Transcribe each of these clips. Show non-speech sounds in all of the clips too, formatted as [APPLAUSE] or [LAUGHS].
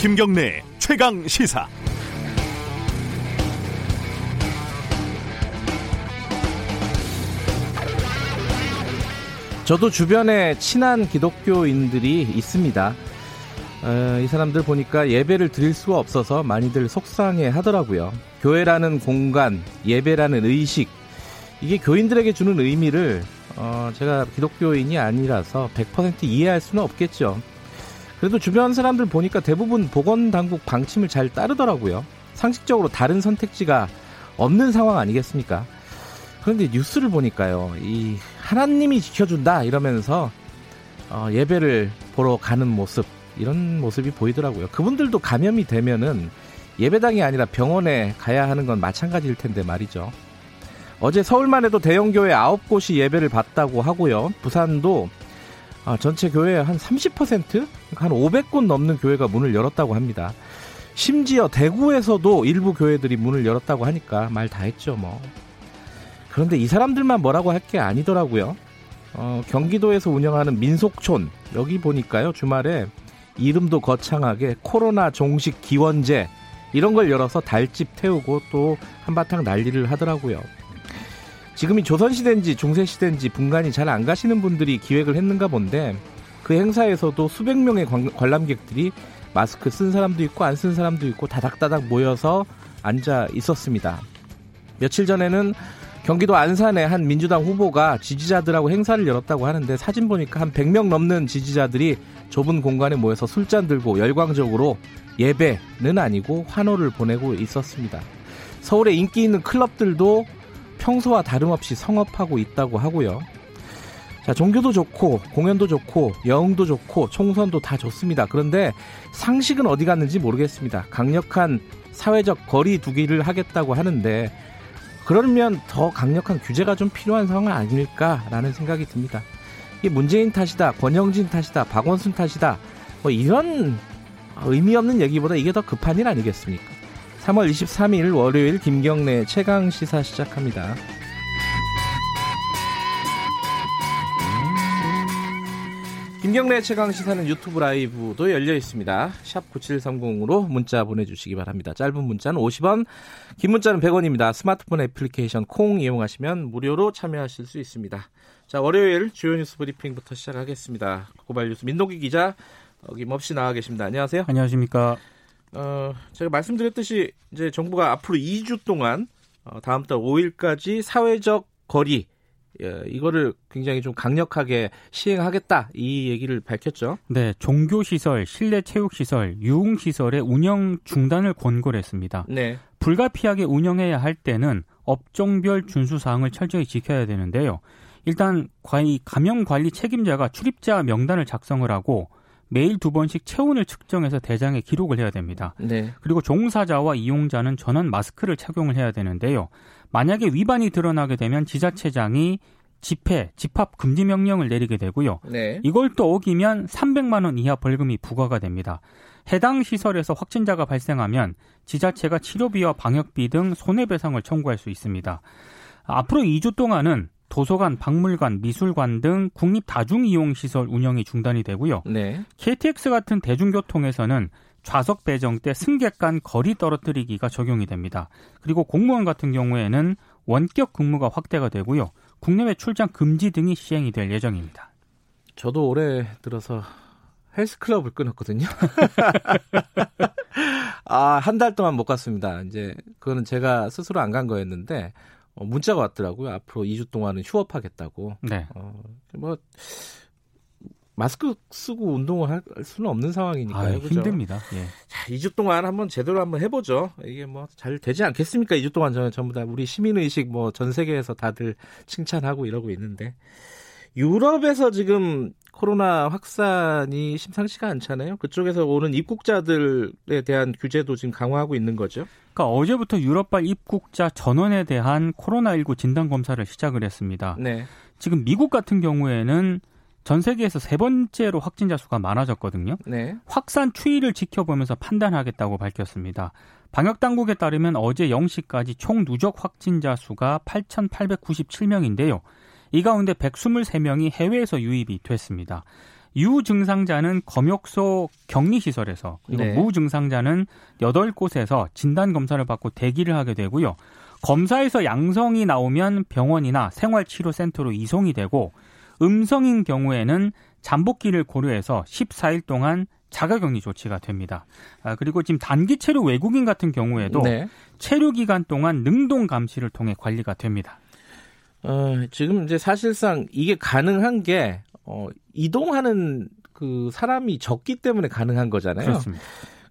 김경래 최강 시사. 저도 주변에 친한 기독교인들이 있습니다. 어, 이 사람들 보니까 예배를 드릴 수가 없어서 많이들 속상해 하더라고요. 교회라는 공간, 예배라는 의식, 이게 교인들에게 주는 의미를 어, 제가 기독교인이 아니라서 100% 이해할 수는 없겠죠. 그래도 주변 사람들 보니까 대부분 보건당국 방침을 잘 따르더라고요. 상식적으로 다른 선택지가 없는 상황 아니겠습니까? 그런데 뉴스를 보니까요, 이 하나님이 지켜준다 이러면서 어, 예배를 보러 가는 모습 이런 모습이 보이더라고요. 그분들도 감염이 되면은 예배당이 아니라 병원에 가야 하는 건 마찬가지일 텐데 말이죠. 어제 서울만 해도 대형 교회 9곳이 예배를 받다고 하고요. 부산도 아, 전체 교회의 한 30%? 한 500곳 넘는 교회가 문을 열었다고 합니다. 심지어 대구에서도 일부 교회들이 문을 열었다고 하니까 말 다 했죠, 뭐. 그런데 이 사람들만 뭐라고 할 게 아니더라고요. 어, 경기도에서 운영하는 민속촌, 여기 보니까요, 주말에 이름도 거창하게 코로나 종식 기원제, 이런 걸 열어서 달집 태우고 또 한바탕 난리를 하더라고요. 지금이 조선시대인지 중세시대인지 분간이 잘 안 가시는 분들이 기획을 했는가 본데 그 행사에서도 수백 명의 관람객들이 마스크 쓴 사람도 있고 안 쓴 사람도 있고 다닥다닥 모여서 앉아 있었습니다. 며칠 전에는 경기도 안산의 한 민주당 후보가 지지자들하고 행사를 열었다고 하는데 사진 보니까 한 100명 넘는 지지자들이 좁은 공간에 모여서 술잔 들고 열광적으로 예배는 아니고 환호를 보내고 있었습니다. 서울에 인기 있는 클럽들도 평소와 다름없이 성업하고 있다고 하고요. 자, 종교도 좋고, 공연도 좋고, 여흥도 좋고, 총선도 다 좋습니다. 그런데 상식은 어디 갔는지 모르겠습니다. 강력한 사회적 거리 두기를 하겠다고 하는데, 그러면 더 강력한 규제가 좀 필요한 상황 아닐까라는 생각이 듭니다. 이게 문재인 탓이다, 권영진 탓이다, 박원순 탓이다, 뭐 이런 의미 없는 얘기보다 이게 더 급한 일 아니겠습니까? 3월 23일 월요일 김경래 최강 시사 시작합니다. 김경래 최강 시사는 유튜브 라이브도 열려 있습니다. 샵 9730으로 문자 보내주시기 바랍니다. 짧은 문자는 50원, 긴 문자는 100원입니다. 스마트폰 애플리케이션 콩 이용하시면 무료로 참여하실 수 있습니다. 자, 월요일 주요 뉴스 브리핑부터 시작하겠습니다. 고발 뉴스 민동기 기자 어김없이 나와 계십니다. 안녕하세요. 안녕하십니까. 어, 제가 말씀드렸듯이 이제 정부가 앞으로 2주 동안 어, 다음 달 5일까지 사회적 거리 예, 이거를 굉장히 좀 강력하게 시행하겠다 이 얘기를 밝혔죠. 네, 종교 시설, 실내 체육 시설, 유흥 시설의 운영 중단을 권고를 했습니다. 네. 불가피하게 운영해야 할 때는 업종별 준수 사항을 철저히 지켜야 되는데요. 일단 감염 관리 책임자가 출입자 명단을 작성을 하고 매일 두 번씩 체온을 측정해서 대장에 기록을 해야 됩니다. 네. 그리고 종사자와 이용자는 전원 마스크를 착용을 해야 되는데요. 만약에 위반이 드러나게 되면 지자체장이 집회, 집합 금지 명령을 내리게 되고요. 네. 이걸 또 어기면 300만 원 이하 벌금이 부과가 됩니다. 해당 시설에서 확진자가 발생하면 지자체가 치료비와 방역비 등 손해배상을 청구할 수 있습니다. 앞으로 2주 동안은 도서관, 박물관, 미술관 등 국립 다중이용시설 운영이 중단이 되고요. 네. KTX 같은 대중교통에서는 좌석 배정 때 승객 간 거리 떨어뜨리기가 적용이 됩니다. 그리고 공무원 같은 경우에는 원격 근무가 확대가 되고요. 국내외 출장 금지 등이 시행이 될 예정입니다. 저도 올해 들어서 헬스클럽을 끊었거든요. [LAUGHS] 아, 한 달 동안 못 갔습니다. 이제 그거는 제가 스스로 안 간 거였는데 어, 문자가 왔더라고요. 앞으로 2주 동안은 휴업하겠다고. 네. 어, 뭐 마스크 쓰고 운동을 할 수는 없는 상황이니까요. 아, 힘듭니다. 예. 자, 2주 동안 한번 제대로 한번 해보죠. 이게 뭐 잘 되지 않겠습니까? 2주 동안 저는 전부 다 우리 시민의식 뭐 전 세계에서 다들 칭찬하고 이러고 있는데 유럽에서 지금 코로나 확산이 심상치가 않잖아요. 그쪽에서 오는 입국자들에 대한 규제도 지금 강화하고 있는 거죠. 그러니까 어제부터 유럽발 입국자 전원에 대한 코로나19 진단 검사를 시작을 했습니다. 네. 지금 미국 같은 경우에는 전 세계에서 세 번째로 확진자 수가 많아졌거든요. 네. 확산 추이를 지켜보면서 판단하겠다고 밝혔습니다. 방역 당국에 따르면 어제 0시까지 총 누적 확진자 수가 8,897명인데요. 이 가운데 123명이 해외에서 유입이 됐습니다. 유증상자는 검역소 격리시설에서 그리고 네. 무증상자는 8곳에서 진단검사를 받고 대기를 하게 되고요. 검사에서 양성이 나오면 병원이나 생활치료센터로 이송이 되고 음성인 경우에는 잠복기를 고려해서 14일 동안 자가격리 조치가 됩니다. 아, 그리고 지금 단기 체류 외국인 같은 경우에도 네. 체류 기간 동안 능동 감시를 통해 관리가 됩니다. 어, 지금 이제 사실상 이게 가능한 게 어, 이동하는 그 사람이 적기 때문에 가능한 거잖아요. 그렇습니다.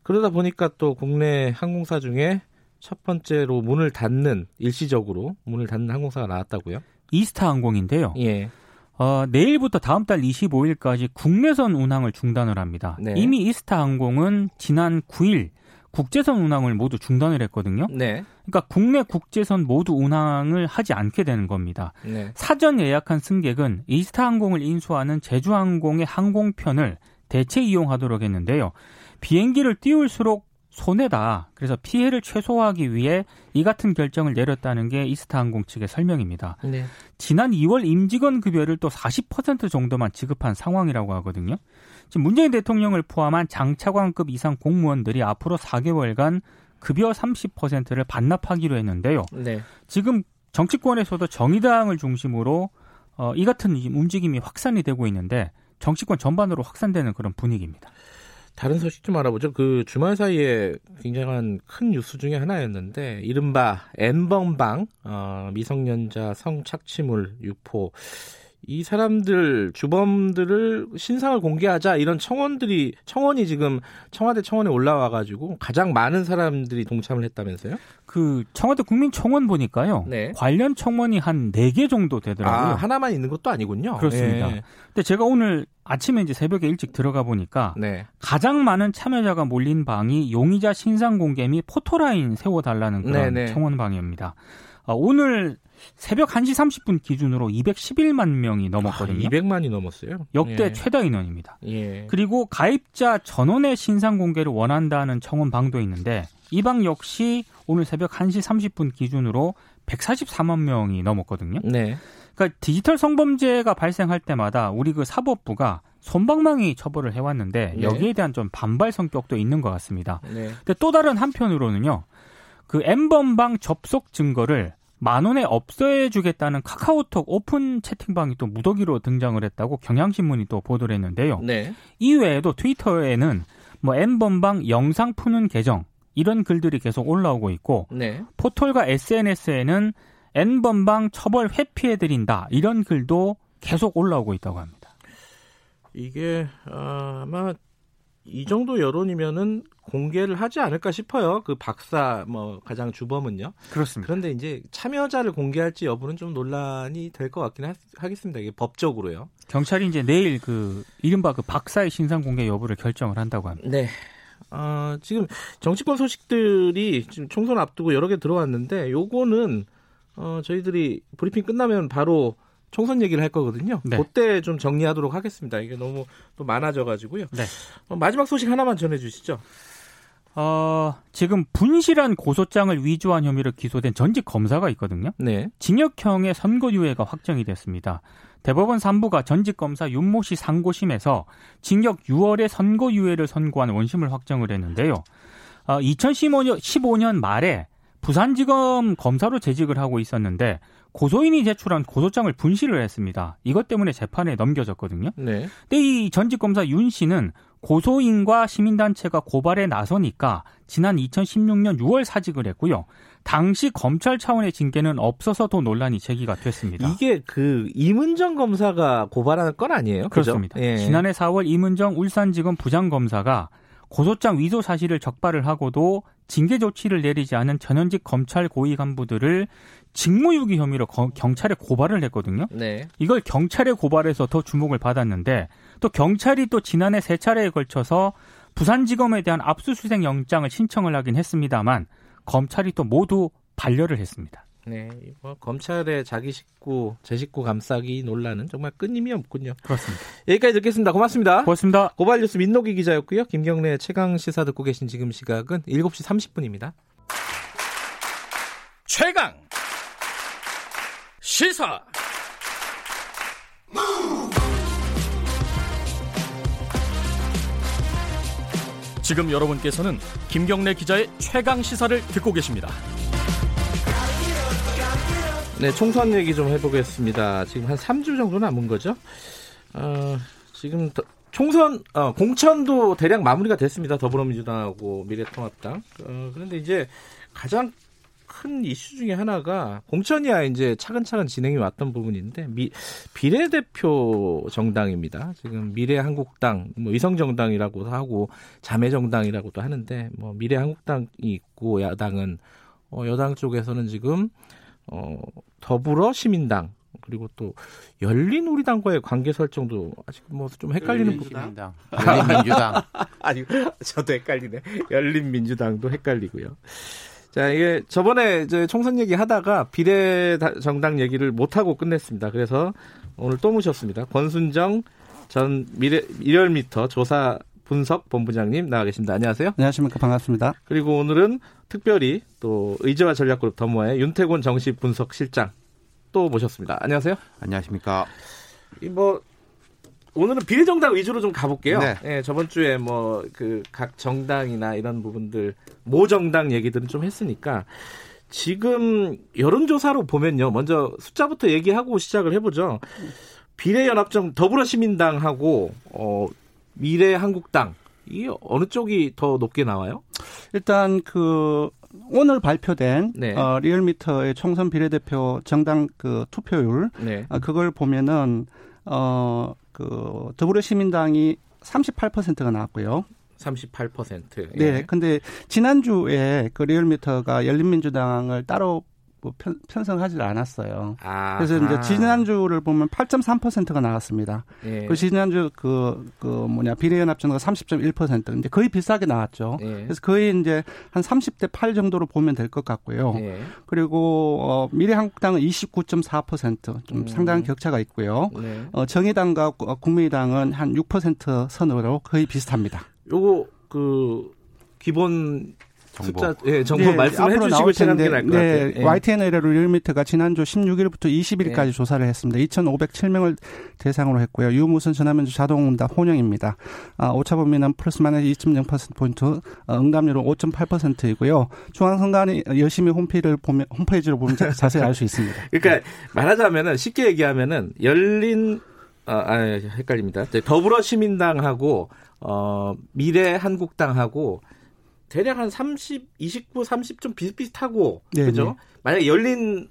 그러다 보니까 또 국내 항공사 중에 첫 번째로 문을 닫는 일시적으로 문을 닫는 항공사가 나왔다고요? 이스타 항공인데요. 예. 어, 내일부터 다음 달 25일까지 국내선 운항을 중단을 합니다. 네. 이미 이스타 항공은 지난 9일 국제선 운항을 모두 중단을 했거든요. 네. 그러니까 국내 국제선 모두 운항을 하지 않게 되는 겁니다. 네. 사전 예약한 승객은 이스타 항공을 인수하는 제주항공의 항공편을 대체 이용하도록 했는데요. 비행기를 띄울수록 손해다. 그래서 피해를 최소화하기 위해 이 같은 결정을 내렸다는 게 이스타항공 측의 설명입니다. 네. 지난 2월 임직원 급여를 또 40% 정도만 지급한 상황이라고 하거든요. 지금 문재인 대통령을 포함한 장차관급 이상 공무원들이 앞으로 4개월간 급여 30%를 반납하기로 했는데요. 네. 지금 정치권에서도 정의당을 중심으로 어, 이 같은 움직임이 확산이 되고 있는데 정치권 전반으로 확산되는 그런 분위기입니다. 다른 소식 좀 알아보죠. 그 주말 사이에 굉장한 큰 뉴스 중에 하나였는데 이른바 엠번방 어, 미성년자 성착취물 유포 이 사람들 주범들을 신상을 공개하자 이런 청원들이 청원이 지금 청와대 청원에 올라와 가지고 가장 많은 사람들이 동참을 했다면서요? 그 청와대 국민 청원 보니까요. 네. 관련 청원이 한 네 개 정도 되더라고요. 아, 하나만 있는 것도 아니군요. 그렇습니다. 네. 근데 제가 오늘 아침에 이제 새벽에 일찍 들어가 보니까 네. 가장 많은 참여자가 몰린 방이 용의자 신상 공개 및 포토라인 세워 달라는 그런 네네. 청원 방입니다. 어, 오늘 새벽 1시 30분 기준으로 211만 명이 넘었거든요. 아, 200만이 넘었어요. 역대 예. 최다 인원입니다. 예. 그리고 가입자 전원의 신상 공개를 원한다는 청원 방도 있는데 이 방 역시 오늘 새벽 1시 30분 기준으로 144만 명이 넘었거든요. 네. 그러니까 디지털 성범죄가 발생할 때마다 우리 그 사법부가 손방망이 처벌을 해왔는데 네. 여기에 대한 좀 반발 성격도 있는 것 같습니다. 네. 근데 또 다른 한편으로는요. 그 엠번방 접속 증거를 만 원에 없애주겠다는 카카오톡 오픈 채팅방이 또 무더기로 등장을 했다고 경향신문이 또 보도를 했는데요. 네. 이외에도 트위터에는 뭐 엠번방 영상 푸는 계정 이런 글들이 계속 올라오고 있고 네. 포털과 SNS에는 N번방 처벌 회피해 드린다 이런 글도 계속 올라오고 있다고 합니다. 이게 아마 이 정도 여론이면은 공개를 하지 않을까 싶어요. 그 박사 뭐 가장 주범은요. 그렇습니다. 그런데 이제 참여자를 공개할지 여부는 좀 논란이 될 것 같긴 하, 하겠습니다. 이게 법적으로요. 경찰이 이제 내일 그 이른바 그 박사의 신상 공개 여부를 결정을 한다고 합니다. 네. 어, 지금 정치권 소식들이 지금 총선 앞두고 여러 개 들어왔는데 요거는 어, 저희들이 브리핑 끝나면 바로 총선 얘기를 할 거거든요. 네. 그때 좀 정리하도록 하겠습니다. 이게 너무 또 많아져 가지고요. 네. 어, 마지막 소식 하나만 전해 주시죠. 어, 지금 분실한 고소장을 위조한 혐의로 기소된 전직 검사가 있거든요. 네. 징역형의 선고유예가 확정이 됐습니다. 대법원 3부가 전직 검사 윤모 씨 상고심에서 징역 6월에 선고유예를 선고한 원심을 확정을 했는데요. 어, 2015년 15년 말에 부산지검 검사로 재직을 하고 있었는데 고소인이 제출한 고소장을 분실을 했습니다. 이것 때문에 재판에 넘겨졌거든요. 네. 근데 이 전직 검사 윤 씨는 고소인과 시민단체가 고발에 나서니까 지난 2016년 6월 사직을 했고요. 당시 검찰 차원의 징계는 없어서 도 논란이 제기가 됐습니다. 이게 그 이문정 검사가 고발하는 건 아니에요? 그렇습니다. 예. 지난해 4월 이문정 울산지검 부장검사가 고소장 위조 사실을 적발을 하고도 징계 조치를 내리지 않은 전현직 검찰 고위 간부들을 직무유기 혐의로 거, 경찰에 고발을 했거든요. 네. 이걸 경찰에 고발해서 더 주목을 받았는데 또 경찰이 또 지난해 세 차례에 걸쳐서 부산지검에 대한 압수수색 영장을 신청을 하긴 했습니다만 검찰이 또 모두 반려를 했습니다. 네, 뭐 검찰의 자기 식구, 제 식구 감싸기 논란은 정말 끊임이 없군요. 그렇습니다. 여기까지 듣겠습니다. 고맙습니다. 고맙습니다. 고발 뉴스 민노기 기자였고요. 김경래 최강 시사 듣고 계신 지금 시각은 7시 30분입니다. 최강 시사 지금 여러분께서는 김경래 기자의 최강 시사를 듣고 계십니다. 네, 총선 얘기 좀 해보겠습니다. 지금 한 3주 정도 남은 거죠? 어, 지금 더, 총선, 어, 공천도 대략 마무리가 됐습니다. 더불어민주당하고 미래통합당. 어, 그런데 이제 가장 큰 이슈 중에 하나가 공천이야 이제 차근차근 진행이 왔던 부분인데 미, 비례대표 정당입니다. 지금 미래한국당, 뭐 위성정당이라고도 하고 자매정당이라고도 하는데 뭐 미래한국당이 있고 야당은 어, 여당 쪽에서는 지금 어, 더불어 시민당 그리고 또 열린 우리당과의 관계 설정도 아직 뭐 좀 헷갈리는 부분. 열린 민주당. [LAUGHS] 아니 저도 헷갈리네. 열린 민주당도 헷갈리고요. 자, 이게 저번에 이제 총선 얘기 하다가 비례 정당 얘기를 못하고 끝냈습니다. 그래서 오늘 또 모셨습니다. 권순정 전 미래, 일열미터 조사 분석 본부장님 나와 계십니다. 안녕하세요. 안녕하십니까. 반갑습니다. 그리고 오늘은 특별히 또 의제와 전략그룹 더모의 윤태곤 정시 분석 실장 또 모셨습니다. 안녕하세요. 안녕하십니까. 이뭐 오늘은 비례정당 위주로 좀 가볼게요. 네. 예, 저번 주에 뭐 그 각 정당이나 이런 부분들 모 정당 얘기들은 좀 했으니까 지금 여론조사로 보면요. 먼저 숫자부터 얘기하고 시작을 해보죠. 비례연합정 더불어시민당하고 어, 미래한국당 이 어느 쪽이 더 높게 나와요? 일단 그 오늘 발표된 네. 어, 리얼미터의 총선 비례대표 정당 그 투표율 네. 어, 그걸 보면은 어 그 더불어시민당이 38%가 나왔고요. 38%. 예. 네. 근데 지난주에 그 리얼미터가 열린민주당을 따로 뭐 편, 편성하지 않았어요. 아 그래서 이제 지난주를 보면 8.3%가 나왔습니다. 예. 그 지난주 그, 그 뭐냐, 비례연합정가 30.1%. 이제 거의 비슷하게 나왔죠. 예. 그래서 거의 이제 한 30대 8 정도로 보면 될 것 같고요. 예. 그리고, 어, 미래한국당은 29.4%좀 음. 상당한 격차가 있고요. 네. 어, 정의당과 국민의당은 한 6% 선으로 거의 비슷합니다. 요거, 그, 기본 정보. 숫자, 예, 정보 네, 말씀을 해주시고 진행이 날것 네. 예. YTN 리얼미터가 지난주 16일부터 20일까지 예. 조사를 했습니다. 2,507명을 대상으로 했고요. 유무선 전화면접 자동응답 혼영입니다. 아, 오차범 위는 플러스 마이너스 2.0%포인트, 어, 응답률은 5.8%이고요. 중앙선관위 열심히 홈페이지를 보면, 홈페이지를 보면 자세히 알 수 있습니다. [LAUGHS] 그러니까 말하자면은 쉽게 얘기하면은 열린 아, 아 헷갈립니다. 더불어 시민당하고 어, 미래 한국당하고 대략 한 30, 29, 30 좀 비슷비슷하고 네, 그죠? 네. 만약 열린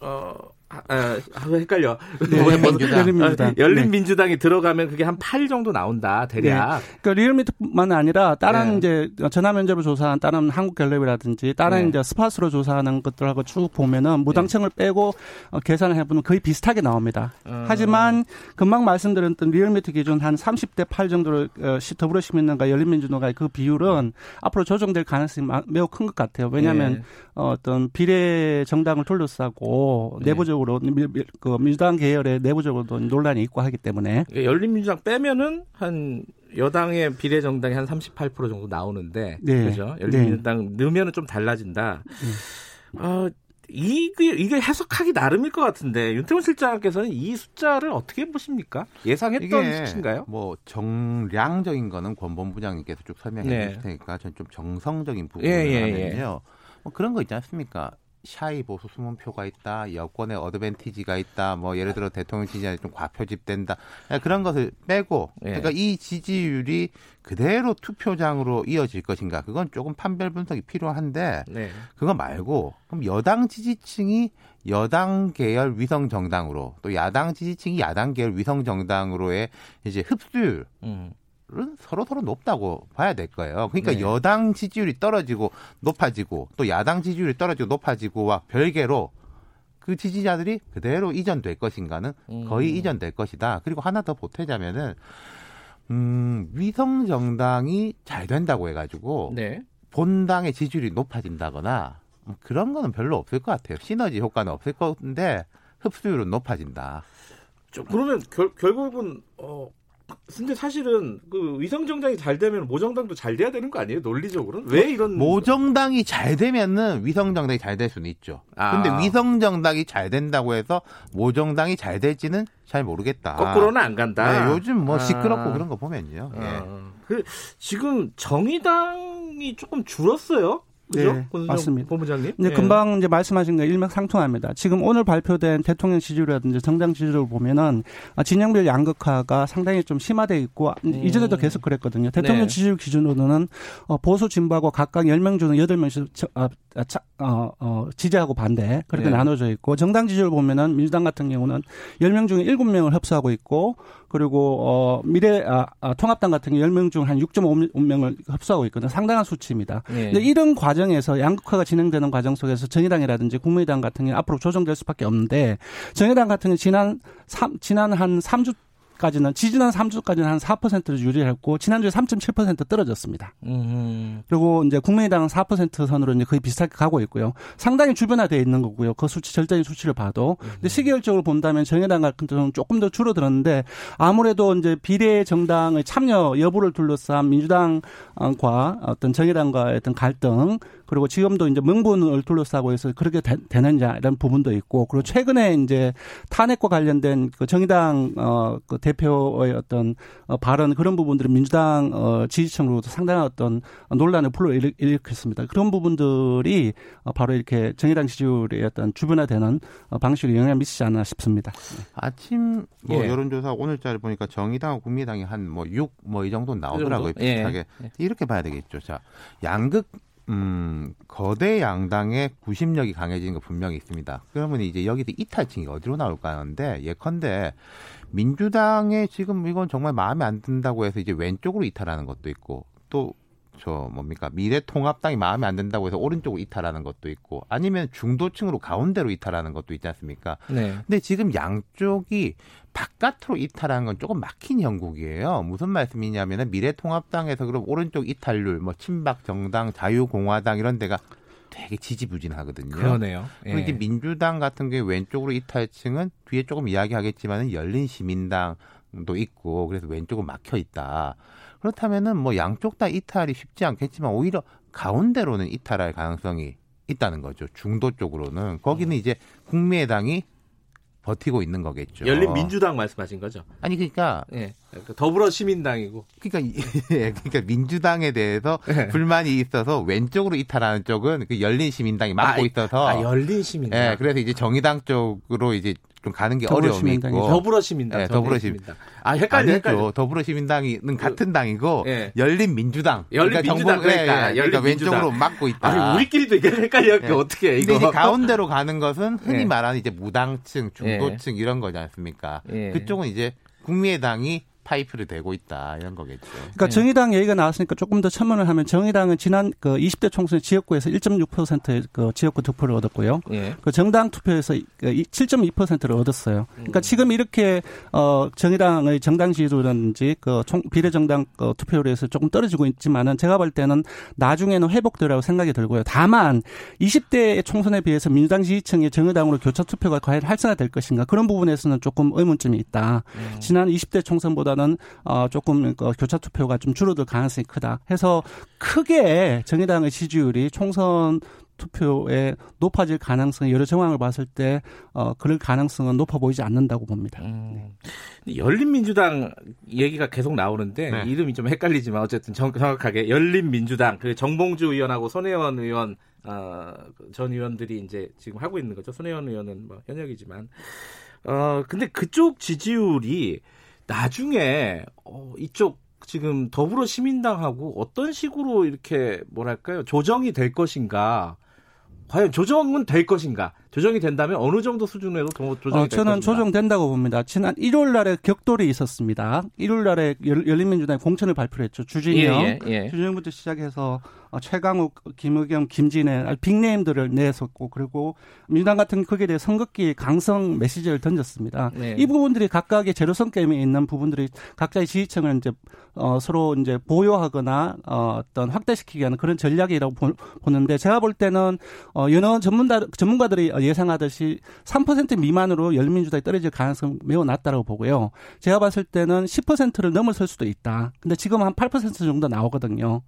어 아, 아, 헷갈려. 네, 열린민주당. 열린민주당. 아, 열린민주당이 네. 들어가면 그게 한 8 정도 나온다, 대략. 네. 그러니까 리얼미터만 아니라 다른 네. 이제 전화 면접을 조사한 다른 한국갤럽이라든지 다른 네. 이제 스팟으로 조사하는 것들하고 쭉 보면은 무당층을 빼고 어, 계산을 해보면 거의 비슷하게 나옵니다. 음. 하지만 금방 말씀드렸던 리얼미터 기준 한 30대 8 정도로 어, 더불어시민당과 열린민주당의 그 비율은 앞으로 조정될 가능성이 매우 큰 것 같아요. 왜냐하면 어, 어떤 비례 정당을 둘러싸고 내부적 내부적으로 그 민주당 계열의 내부적으로도 논란이 있고 하기 때문에 예, 열린민주당 빼면은 한 여당의 비례 정당이 한 38% 정도 나오는데 네. 그죠? 열린민주당 네. 넣으면은 좀 달라진다. 네. 어, 이게 이게 해석하기 나름일 것 같은데 윤태원 실장께서는 이 숫자를 어떻게 보십니까? 예상했던 수치인가요? 뭐 정량적인 거는 권본 부장님께서 쭉 설명해 네. 주실 테니까 전좀 정성적인 부분을 예, 예, 하면요. 예. 뭐 그런 거 있지 않습니까? 샤이 보수 수문표가 있다, 여권의 어드밴티지가 있다, 뭐 예를 들어 대통령 지지율이 좀 과표집된다 그런 것을 빼고 예. 그러니까 이 지지율이 그대로 투표장으로 이어질 것인가 그건 조금 판별 분석이 필요한데 네. 그거 말고 그럼 여당 지지층이 여당 계열 위성 정당으로 또 야당 지지층이 야당 계열 위성 정당으로의 이제 흡수율 음. 은 서로 서로 높다고 봐야 될 거예요. 그러니까 네. 여당 지지율이 떨어지고 높아지고 또 야당 지지율이 떨어지고 높아지고와 별개로 그 지지자들이 그대로 이전될 것인가는 음. 거의 이전될 것이다. 그리고 하나 더 보태자면은 음, 위성 정당이 잘 된다고 해가지고 네. 본당의 지지율이 높아진다거나 뭐 그런 거는 별로 없을 것 같아요. 시너지 효과는 없을 건데 흡수율은 높아진다. 그러면 결, 결국은 어, 근데 사실은 그 위성정당이 잘 되면 모정당도 잘 돼야 되는 거 아니에요? 논리적으로는 왜 이런 모정당이 잘 되면은 위성정당이 잘 될 수는 있죠. 아. 근데 위성정당이 잘 된다고 해서 모정당이 잘 될지는 잘 모르겠다. 거꾸로는 안 간다. 네, 요즘 뭐 시끄럽고 아. 그런 거 보면요. 아. 예. 그 지금 정의당이 조금 줄었어요. 그죠? 네, 맞습니다. 본부장님. 네, 금방 이제 말씀하신 거 일맥상통합니다. 지금 오늘 발표된 대통령 지지율이라든지 정당 지지율을 보면은 아, 진영별 양극화가 상당히 좀 심화돼 있고 음. 이전에도 계속 그랬거든요. 대통령 네. 지지율 기준으로는 어, 보수 진보하고 각각 10명 중에 8명씩 어, 어, 어, 지지하고 반대 그렇게 네. 나눠져 있고 정당 지지율 보면은 민주당 같은 경우는 10명 중에 7명을 협수하고 있고 그리고 어 미래 아, 아 통합당 같은 경우 10명 중 한 6.5명을 협수하고 있거든요. 상당한 수치입니다. 네. 근데 이런 과정에서 양극화가 진행되는 과정 속에서 정의당이라든지 국민의당 같은 경우 앞으로 조정될 수밖에 없는데 정의당 같은 경우 지난 3 지난 한 3주 까지는 지지난 3주까지는 한 4%를 유지했고 지난주에 3.7% 떨어졌습니다. 음. 그리고 이제 국민의당은 4% 선으로 이제 거의 비슷하게 가고 있고요. 상당히 주변화되어 있는 거고요. 그 수치 절대적인 수치를 봐도 음. 근데 시기열적으로 본다면 정의당 같은 경우는 조금 더 줄어들었는데 아무래도 이제 비례 정당의 참여 여부를 둘러싼 민주당과 어떤 정의당과의 어떤 갈등 그리고 지금도 이제 명분을 둘러싸고 해서 그렇게 되, 느냐 이런 부분도 있고 그리고 최근에 이제 탄핵과 관련된 그 정의당 어그 대표의 어떤 어 발언 그런 부분들은 민주당 어 지지층으로도 상당한 어떤 논란을 불러일으켰습니다. 그런 부분들이 어 바로 이렇게 정의당 지지율의 어떤 주변화되는 어 방식으로 영향을 미치지 않나 싶습니다. 아침 뭐 예. 여론조사 오늘자를 보니까 정의당 국민당이 한 뭐 6 뭐 이 정도 나오더라고요. 그 비슷하게 예. 이렇게 봐야 되겠죠. 자 양극 음, 거대 양당의 구심력이 강해지는 거 분명히 있습니다. 그러면 이제 여기서 이탈층이 어디로 나올까 하는데 예컨대 민주당에 지금 이건 정말 마음에 안 든다고 해서 이제 왼쪽으로 이탈하는 것도 있고 또 저 뭡니까 미래통합당이 마음에 안 든다고 해서 오른쪽으로 이탈하는 것도 있고 아니면 중도층으로 가운데로 이탈하는 것도 있지 않습니까? 네. 근데 지금 양쪽이 바깥으로 이탈하는 건 조금 막힌 형국이에요. 무슨 말씀이냐면은 미래통합당에서 그럼 오른쪽 이탈률, 뭐 친박 정당, 자유공화당 이런 데가 되게 지지부진하거든요. 그러네요. 예. 그리고 이제 민주당 같은 경우 왼쪽으로 이탈층은 뒤에 조금 이야기하겠지만은 열린 시민당도 있고 그래서 왼쪽은 막혀 있다. 그렇다면은 뭐 양쪽 다 이탈이 쉽지 않겠지만 오히려 가운데로는 이탈할 가능성이 있다는 거죠. 중도 쪽으로는 거기는 음. 이제 국민의당이 버티고 있는 거겠죠. 열린 민주당 말씀하신 거죠? 아니 그러니까 예. 더불어 시민당이고. 그러니까 [LAUGHS] 예, 그러니까 민주당에 대해서 예. 불만이 있어서 왼쪽으로 이탈하는 쪽은 그 열린 시민당이 맡고 아, 있어서 아, 열린 시민당. 예, 그래서 이제 정의당 쪽으로 이제 좀 가는 게 어려움이 있고 더불어시민당. 네, 더불어시민당. 아 헷갈려, 헷갈려. 더불어시민당은 그, 같은 당이고 네. 열린민주당. 열린민주당. 그러니까, 그러니까, 네, 그러니까 왼쪽으로 막고 있다. 아니, 우리끼리도 헷갈려. 네. 어떻게 해, 이거. 근데 이제 가운데로 가는 것은 흔히 네. 말하는 이제 무당층, 중도층 네. 이런 거지 않습니까? 네. 그쪽은 이제 국민의당이 파이프를 대고 있다 이런 거겠죠. 그러니까 네. 정의당 얘기가 나왔으니까 조금 더 첨언을 하면 정의당은 지난 그 20대 총선 지역구에서 1.6%의 그 지역구 득표를 얻었고요. 네. 그 정당 투표에서 7.2%를 그 얻었어요. 그러니까 음. 지금 이렇게 어 정의당의 정당 지지도라든지 그 총 비례정당 그 투표율에서 조금 떨어지고 있지만은 제가 볼 때는 나중에는 회복되라고 생각이 들고요. 다만 20대 총선에 비해서 민주당 지지층이 정의당으로 교차 투표가 과연 활성화될 것인가 그런 부분에서는 조금 의문점이 있다. 음. 지난 20대 총선보다 보다는 어 조금 그 교차 투표가 좀 줄어들 가능성이 크다. 해서 크게 정의당의 지지율이 총선 투표에 높아질 가능성이 여러 정황을 봤을 때 어, 그럴 가능성은 높아 보이지 않는다고 봅니다. 음. 네. 열린민주당 얘기가 계속 나오는데 네. 이름이 좀 헷갈리지만 어쨌든 정, 확하게 열린민주당 그 정봉주 의원하고 손혜원 의원 어, 전 의원들이 이제 지금 하고 있는 거죠. 손혜원 의원은 뭐 현역이지만 어 근데 그쪽 지지율이 나중에 어, 이쪽 지금 더불어 시민당하고 어떤 식으로 이렇게 뭐랄까요? 조정이 될 것인가? 과연 조정은 될 것인가 조정이 된다면 어느 정도 수준에도 조정이 어, 저는 조정된다고 봅니다. 지난 1월 날에 격돌이 있었습니다. 1월 날에 열린민주당이 공천을 발표했죠. 주진영, 예, 예, 예. 주진영부터 시작해서 어, 최강욱, 김의겸, 김진애 빅네임들을 내섰고 그리고 민주당 같은 거기에 대해 선긋기 강성 메시지를 던졌습니다. 네. 이 부분들이 각각의 제로성 게임에 있는 부분들이 각자의 지지층을 이제 어, 서로 이제 보유하거나 어, 어떤 확대시키기 하는 그런 전략이라고 보, 보는데 제가 볼 때는 어, 전문가 전문가들이 예상하듯이 3% 미만으로 열린민주당이 떨어질 가능성 매우 낮다고 보고요. 제가 봤을 때는 10%를 넘어설 수도 있다. 근데 지금 한 8% 정도 나오거든요.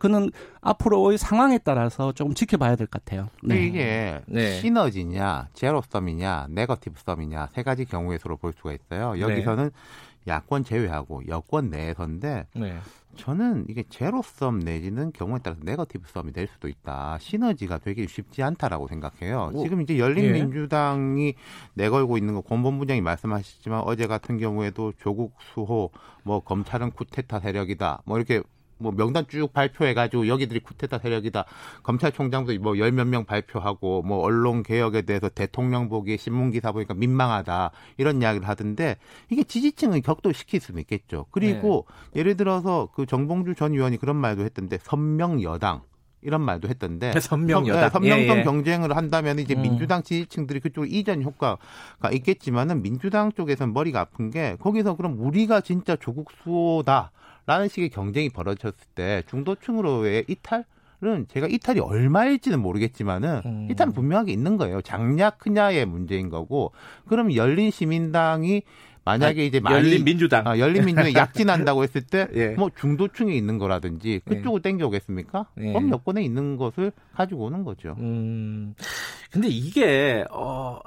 그는 앞으로의 상황에 따라서 조금 지켜봐야 될 것 같아요. 네. 이게 네. 시너지냐, zero-sum이냐, negative sum이냐 세 가지 경우의 수로 볼 수가 있어요. 네. 여기서는 네. 야권 제외하고 여권 내에서인데 네. 저는 이게 zero-sum 내지는 경우에 따라서 negative sum이 될 수도 있다. 시너지가 되게 쉽지 않다라고 생각해요. 오, 지금 이제 열린민주당이 예. 내걸고 있는 거 권본부장이 말씀하셨지만 어제 같은 경우에도 조국 수호, 뭐 검찰은 쿠데타 세력이다, 뭐 이렇게 뭐 명단 쭉 발표해가지고 여기들이 쿠데타 세력이다. 검찰총장도 뭐 열 몇 명 발표하고 뭐 언론 개혁에 대해서 대통령 보기에 신문 기사 보니까 민망하다 이런 이야기를 하던데 이게 지지층을 격돌시킬 수는 있겠죠. 그리고 네. 예를 들어서 그 정봉주 전 의원이 그런 말도 했던데 선명 여당 이런 말도 했던데 [LAUGHS] 선명 여당 네, 선명성 예, 예. 경쟁을 한다면 이제 음. 민주당 지지층들이 그쪽 이전 효과가 있겠지만은 민주당 쪽에서는 머리가 아픈 게 거기서 그럼 우리가 진짜 조국 수호다. 라는 식의 경쟁이 벌어졌을 때 중도층으로의 이탈 은 제가 이탈이 얼마일지는 모르겠지만은 음. 이탈은 분명하게 있는 거예요. 장냐 크냐의 문제인 거고 그럼 열린 시민당이 만약에 아, 이제 많이 열린 민주당 아, 열린 민주당이 [LAUGHS] 약진한다고 했을 때뭐 예. 중도층에 있는 거라든지 예. 그쪽을 예. 땡겨오겠습니까? 예. 그럼 여권에 있는 것을 가지고 오는 거죠. 음. 근데 이게 어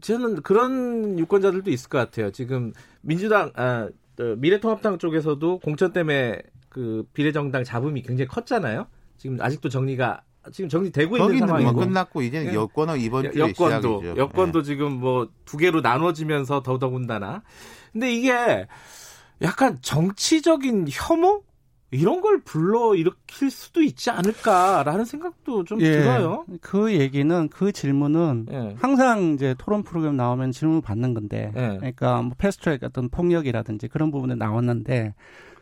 저는 그런 유권자들도 있을 것 같아요. 지금 민주당 아 미래통합당 쪽에서도 공천 때문에 그 비례정당 잡음이 굉장히 컸잖아요. 지금 아직도 정리가 지금 정리되고 있는 상황이고 뭐 끝났고 이제는 네. 여권은 이번 주에 여권도 시작이죠. 여권도 네. 지금 뭐 두 개로 나눠지면서 더더군다나 근데 이게 약간 정치적인 혐오 이런 걸 불러 일으킬 수도 있지 않을까라는 생각도 좀 예, 들어요. 그 얘기는 그 질문은 예. 항상 이제 토론 프로그램 나오면 질문 받는 건데, 예. 그러니까 뭐 패스트트랙 어떤 폭력이라든지 그런 부분에 나왔는데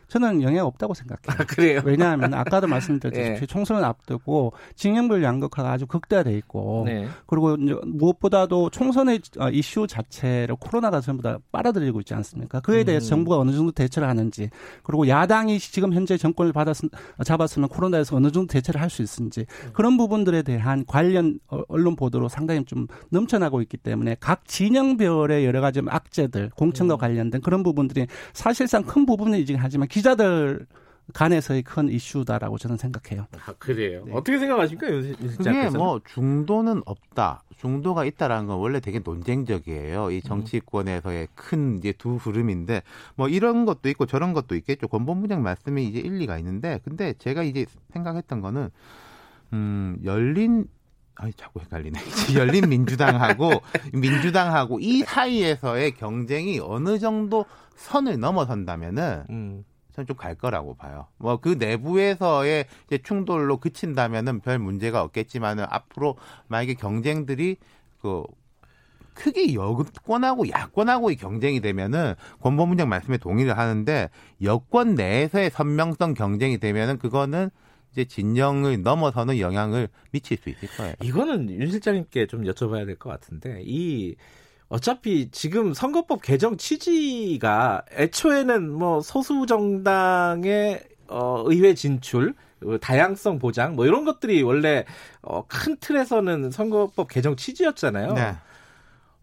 저는 영향 없다고 생각해요. 아, 그래요? 왜냐하면 아까도 말씀드렸듯이 네. [LAUGHS] 총선을 앞두고 징용별 양극화가 아주 극대화돼 있고 네. 그리고 무엇보다도 총선의 어, 이슈 자체를 코로나가 전부 다 빨아들이고 있지 않습니까? 그에 대해서 음. 정부가 어느 정도 대처를 하는지 그리고 야당이 지금 현재 정권을 받았 잡았으면 코로나에서 어느 정도 대처를 할 수 있는지 그런 부분들에 대한 관련 어, 언론 보도로 상당히 좀 넘쳐나고 있기 때문에 각 진영별의 여러 가지 악재들 공천과 음. 관련된 그런 부분들이 사실상 큰 부분이긴 하지만 기자들 간에서의 큰 이슈다라고 저는 생각해요. 아, 그래요. 네. 어떻게 생각하십니까, 윤 그게 뭐 중도는 없다. 중도가 있다라는 건 원래 되게 논쟁적이에요. 이 정치권에서의 큰 이제 두 흐름인데 뭐 이런 것도 있고 저런 것도 있겠죠. 권본부장 말씀이 이제 일리가 있는데 근데 제가 이제 생각했던 거는 음 열린 아이 자꾸 헷갈리네. [LAUGHS] 열린 민주당하고 [LAUGHS] 민주당하고 이 사이에서의 경쟁이 어느 정도 선을 넘어선다면은 음. 저는 좀 갈 거라고 봐요. 뭐 그 내부에서의 이제 충돌로 그친다면은 별 문제가 없겠지만은 앞으로 만약에 경쟁들이 그 크게 여권하고 야권하고의 경쟁이 되면은 권보문장 말씀에 동의를 하는데 여권 내에서의 선명성 경쟁이 되면은 그거는 이제 진영을 넘어서는 영향을 미칠 수 있을 거예요. 이거는 윤 실장님께 좀 여쭤봐야 될 것 같은데 이 어차피 지금 선거법 개정 취지가 애초에는 뭐 소수 정당의 어, 의회 진출, 어, 다양성 보장 뭐 이런 것들이 원래 어, 큰 틀에서는 선거법 개정 취지였잖아요. 네.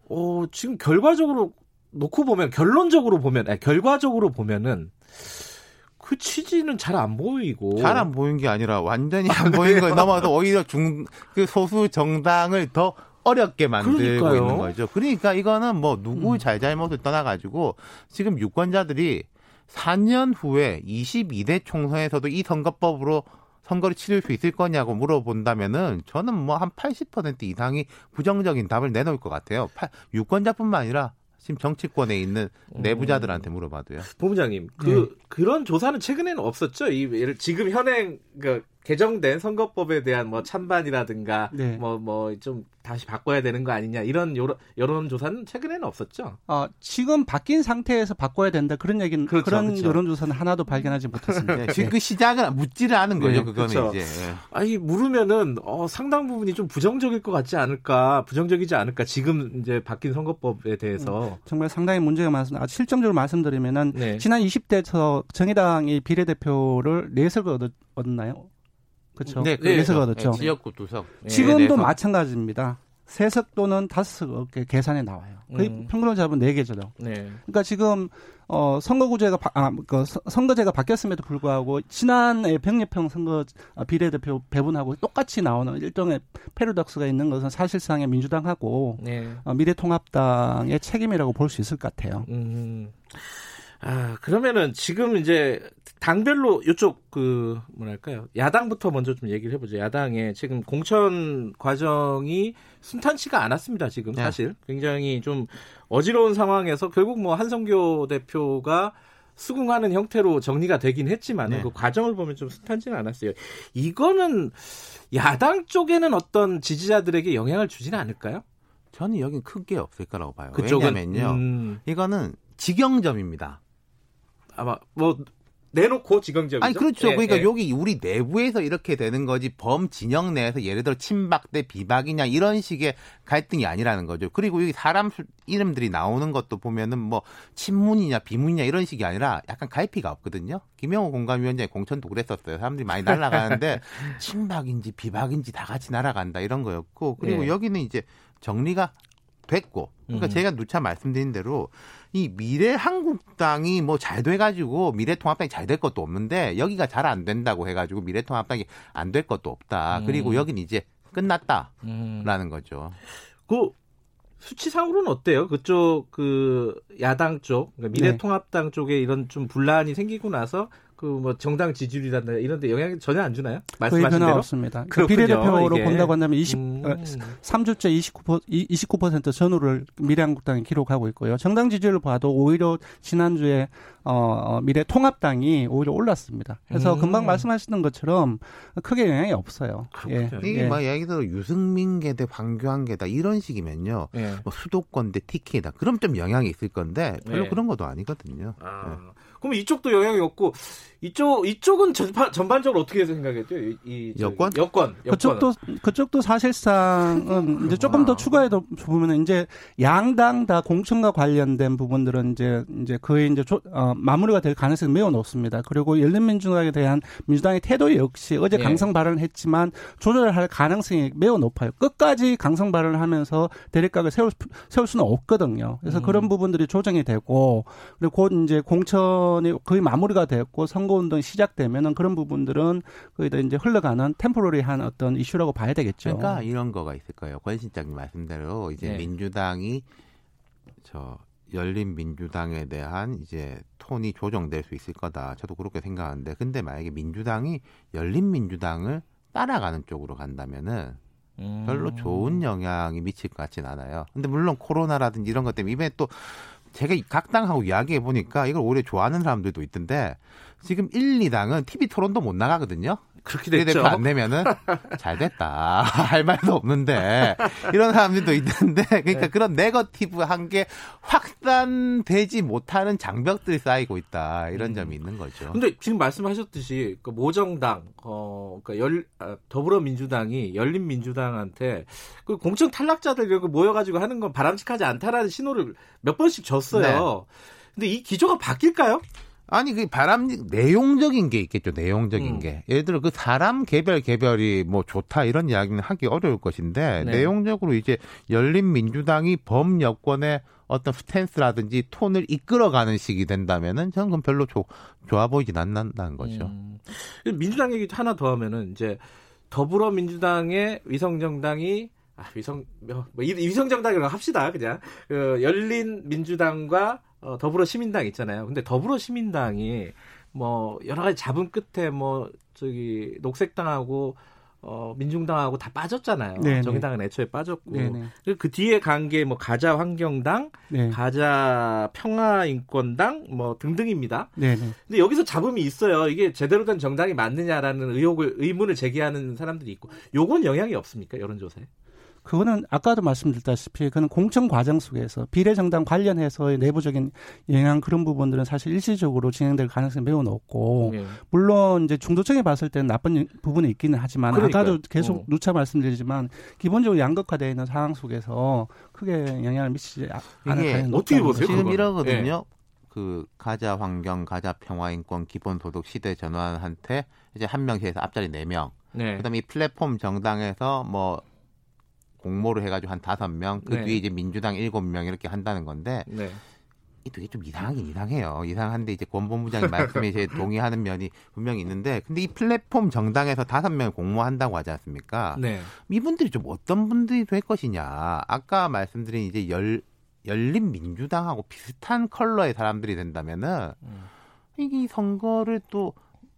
어, 지금 결과적으로 놓고 보면 결론적으로 보면 아니, 결과적으로 보면은 그 취지는 잘 안 보이고 잘 안 보인 게 아니라 완전히 [LAUGHS] 안 아, 보인 거에 넘어서 오히려 중 그 소수 정당을 더 어렵게 만들고 그러니까요. 있는 거죠. 그러니까 이거는 뭐 누구의 음. 잘잘못을 떠나가지고 지금 유권자들이 4년 후에 22대 총선에서도 이 선거법으로 선거를 치를 수 있을 거냐고 물어본다면은 저는 뭐 한 80% 이상이 부정적인 답을 내놓을 것 같아요. 유권자뿐만 아니라 지금 정치권에 있는 내부자들한테 물어봐도요. 본부장님, 그 네. 그런 조사는 최근에는 없었죠. 이 지금 현행 그 개정된 선거법에 대한 뭐 찬반이라든가 네. 뭐뭐 좀 다시 바꿔야 되는 거 아니냐 이런 여론, 여론 조사는 최근에는 없었죠. 어, 지금 바뀐 상태에서 바꿔야 된다 그런 얘기는 그렇죠, 그런 그렇죠. 여론 조사는 하나도 발견하지 못했습니다. 네, [LAUGHS] 지금 그 시작을 묻지를 않은 거죠. 네, 그거는 그렇죠. 이제. 아니 물으면은 어, 상당 부분이 좀 부정적일 것 같지 않을까, 부정적이지 않을까. 지금 이제 바뀐 선거법에 대해서 음, 정말 상당히 문제가 많습니다. 아, 실정적으로 말씀드리면은 네. 지난 20대에서 정의당이 비례대표를 넷을 얻었 나요? 그렇죠. 네, 그래서 그렇죠. 네, 지역구 두석. 지금도 마찬가지입니다. 세석 또는 다섯 계산에 나와요. 거의 음. 평균으로 잡으면 네 개죠. 네. 그러니까 지금 어 선거구제가 아, 그 선거제가 바뀌었음에도 불구하고 지난해 병립형 선거 아, 비례대표 배분하고 똑같이 나오는 일종의 패러독스가 있는 것은 사실상의 민주당하고 네. 어, 미래통합당의 책임이라고 볼 수 있을 것 같아요. 음. 아, 그러면은 지금 이제 당별로 이쪽 그 뭐랄까요? 야당부터 먼저 좀 얘기를 해보죠. 야당의 지금 공천 과정이 순탄치가 않았습니다. 지금 네. 사실 굉장히 좀 어지러운 상황에서 결국 뭐 한성교 대표가 수긍하는 형태로 정리가 되긴 했지만 네. 그 과정을 보면 좀 순탄치는 않았어요. 이거는 야당 쪽에는 어떤 지지자들에게 영향을 주지는 않을까요? 저는 여긴 크게 없을 거라고 봐요. 그쪽은, 왜냐면요. 음... 이거는 직영점입니다. 아마 뭐 내놓고 지경점이죠. 아니 그렇죠. 예, 그러니까 예. 여기 우리 내부에서 이렇게 되는 거지 범 진영 내에서 예를 들어 친박 대 비박이냐 이런 식의 갈등이 아니라는 거죠. 그리고 여기 사람 수, 이름들이 나오는 것도 보면은 뭐 친문이냐 비문이냐 이런 식이 아니라 약간 갈피가 없거든요. 김영호 공감위원장의 공천도 그랬었어요. 사람들이 많이 날아가는데 [LAUGHS] 친박인지 비박인지 다 같이 날아간다 이런 거였고 그리고 예. 여기는 이제 정리가 됐고 그러니까 음. 제가 누차 말씀드린 대로 이 미래 한국당이 뭐 잘 돼가지고 미래통합당이 잘 될 것도 없는데 여기가 잘 안 된다고 해가지고 미래통합당이 안 될 것도 없다. 음. 그리고 여기는 이제 끝났다라는 음. 거죠. 그 수치상으로는 어때요? 그쪽 그 야당 쪽 그러니까 미래통합당 네. 쪽에 이런 좀 분란이 생기고 나서 그 뭐 정당 지지율이란다 이런 데 영향 전혀 안 주나요? 말씀하신 거의 변화 없습니다. 그 비례대표로 이게. 본다고 한다면 20 음. 3주째 29% 29% 전후를 미래한국당이 기록하고 있고요. 정당 지지율을 봐도 오히려 지난주에 어, 어 미래통합당이 오히려 올랐습니다. 그래서 음. 금방 말씀하시는 것처럼 크게 영향이 없어요. 예. 이게 예. 막 얘기 들어 유승민 계 대 황교안 계다 이런 식이면요. 예. 뭐 수도권 대 TK다. 그럼 좀 영향이 있을 건데 별로 예. 그런 것도 아니거든요. 아. 예. 그럼 이쪽도 영향이 없고 이쪽 이쪽은 전반, 전반적으로 어떻게 생각했죠? 이, 이 여권? 여권? 그쪽도 그쪽도 사실상은 [LAUGHS] 이제 조금 더 아. 추가해도 보면은 이제 양당 다 공천과 관련된 부분들은 이제 이제 거의 이제 조, 어, 마무리가 될 가능성이 매우 높습니다. 그리고 열린민주당에 대한 민주당의 태도 역시 어제 예. 강성 발언을 했지만 조절할 가능성이 매우 높아요. 끝까지 강성 발언을 하면서 대립각을 세울 세울 수는 없거든요. 그래서 음. 그런 부분들이 조정이 되고 그리고 곧 이제 공천 이 거의 마무리가 됐고 선거 선거운동이 시작되면은 그런 부분들은 거의 다 이제 흘러가는 템포러리한 어떤 이슈라고 봐야 되겠죠. 그러니까 이런 거가 있을 거예요. 권 실장님 말씀대로 이제 네. 민주당이 저 열린 민주당에 대한 이제 톤이 조정될 수 있을 거다. 저도 그렇게 생각하는데 근데 만약에 민주당이 열린 민주당을 따라가는 쪽으로 간다면은 음. 별로 좋은 영향이 미칠 것 같진 않아요. 근데 물론 코로나라든지 이런 것 때문에 이번에 또 제가 각 당하고 이야기해 보니까 이걸 오히려 좋아하는 사람들도 있던데 지금 1, 2당은 TV 토론도 못 나가거든요. 그렇게 됐죠. 안 내면은 [LAUGHS] 잘 됐다 [LAUGHS] 할 말도 없는데 이런 사람들도 있는데 [LAUGHS] 그러니까 네. 그런 네거티브한 게 확산되지 못하는 장벽들이 쌓이고 있다 이런 음. 점이 있는 거죠. 근데 지금 말씀하셨듯이 그 모정당 어 그러니까 열 아, 더불어민주당이 열린민주당한테 그 공천 탈락자들 이렇게 모여 가지고 하는 건 바람직하지 않다라는 신호를 몇 번씩 줬어요. 네. 근데 이 기조가 바뀔까요? 아니 그 바람 내용적인 게 있겠죠 내용적인 음. 게 예를 들어 그 사람 개별 개별이 뭐 좋다 이런 이야기는 하기 어려울 것인데 네. 내용적으로 이제 열린 민주당이 범 여권의 어떤 스탠스라든지 톤을 이끌어가는 식이 된다면은 저는 그건 별로 조, 좋아 보이진 않는다는 거죠. 음. 민주당 얘기 하나 더 하면은 이제 더불어민주당의 위성정당이 아, 위성 뭐, 위성정당이라고 합시다 그냥 그 열린 민주당과 어, 더불어 시민당 있잖아요. 근데 더불어 시민당이 뭐 여러 가지 잡음 끝에 뭐 저기 녹색당하고 어, 민중당하고 다 빠졌잖아요. 네네. 정의당은 애초에 빠졌고. 네네. 그 뒤에 간 게 뭐 가자 환경당, 네. 가자 평화인권당 뭐 등등입니다. 네네. 근데 여기서 잡음이 있어요. 이게 제대로 된 정당이 맞느냐라는 의혹을 의문을 제기하는 사람들이 있고. 요건 영향이 없습니까? 여론조사에? 그거는 아까도 말씀드렸다시피 그는 공천 과정 속에서 비례정당 관련해서의 내부적인 영향 그런 부분들은 사실 일시적으로 진행될 가능성이 매우 높고 네. 물론 이제 중도층에 봤을 때는 나쁜 부분이 있기는 하지만 그러니까요. 아까도 계속 어. 누차 말씀드리지만 기본적으로 양극화되어 있는 상황 속에서 크게 영향을 미치지 않을 가능성이 어떻게 보세요? 지금 이러거든요. 네. 그 가자 환경, 가자 평화 인권 기본 소득 시대 전환한테 이제 한 명씩 해서 앞자리 네 명. 네. 그다음에 이 플랫폼 정당에서 뭐 공모를 해가지고 한 다섯 명, 그 네. 뒤에 이제 민주당 일곱 명 이렇게 한다는 건데 네. 이 되게 좀 이상하긴 이상해요. 이상한데 이제 권본부장님 말씀에 제 [LAUGHS] 동의하는 면이 분명히 있는데 근데 이 플랫폼 정당에서 다섯 명을 공모한다고 하지 않습니까? 네. 이분들이 좀 어떤 분들이 될 것이냐. 아까 말씀드린 이제 열 열린 민주당하고 비슷한 컬러의 사람들이 된다면은 음. 이 선거를 또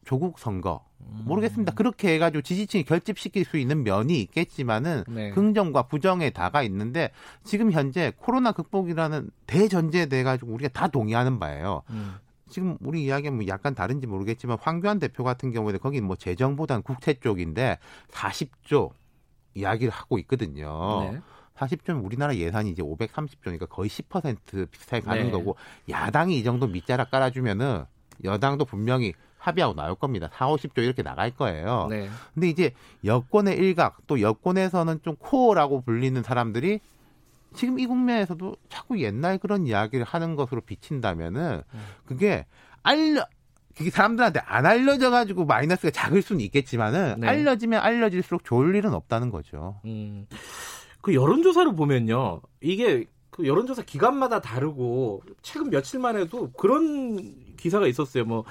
조국 선거 모르겠습니다. 그렇게 해가지고 지지층이 결집시킬 수 있는 면이 있겠지만은 네. 긍정과 부정에 다가 있는데 지금 현재 코로나 극복이라는 대전제에 대해 가지고 우리가 다 동의하는 바예요. 음. 지금 우리 이야기는 뭐 약간 다른지 모르겠지만 황교안 대표 같은 경우에는 거기 뭐 재정보단 국채 쪽인데 40조 이야기를 하고 있거든요. 네. 40조면 우리나라 예산이 이제 530조니까 거의 10% 비슷하게 가는 네. 거고 야당이 이 정도 밑자락 깔아주면은 여당도 분명히 합의하고 나올 겁니다. 4, 50조 이렇게 나갈 거예요. 네. 근데 이제 여권의 일각 또 여권에서는 좀 코어라고 불리는 사람들이 지금 이 국면에서도 자꾸 옛날 그런 이야기를 하는 것으로 비친다면은 그게 알려 그게 사람들한테 안 알려져 가지고 마이너스가 작을 수는 있겠지만은 네. 알려지면 알려질수록 좋을 일은 없다는 거죠. 음. 그 여론조사를 보면요. 이게 그 여론조사 기간마다 다르고 최근 며칠만 해도 그런 기사가 있었어요. 뭐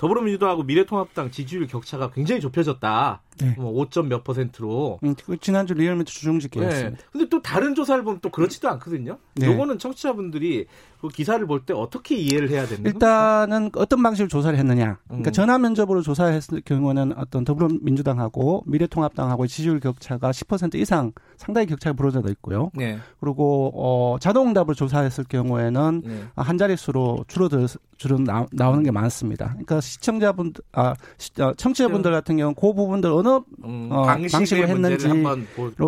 더불어민주당하고 미래통합당 지지율 격차가 굉장히 좁혀졌다. 네. 뭐5. 몇 퍼센트로. 음, 그 지난주 리얼미터 주중집계였습니다. 네. 근데 또 다른 조사를 보면 또 그렇지도 않거든요. 네. 요거는 청취자분들이 그 기사를 볼 때 어떻게 이해를 해야 되는? 일단은 어떤 방식으로 조사를 했느냐. 그러니까 음. 전화 면접으로 조사했을 경우는 어떤 더불어민주당하고 미래통합당하고 지지율 격차가 10% 이상 상당히 격차가 벌어져 있고요. 네. 그리고 어 자동응답을 조사했을 경우에는 네. 한 자릿수로 줄어들 나, 나오는 게 많습니다. 그러니까 시청자분들 아 시, 어, 청취자분들 같은 경우는 그 부분들 어느 음, 어, 방식을 했는지로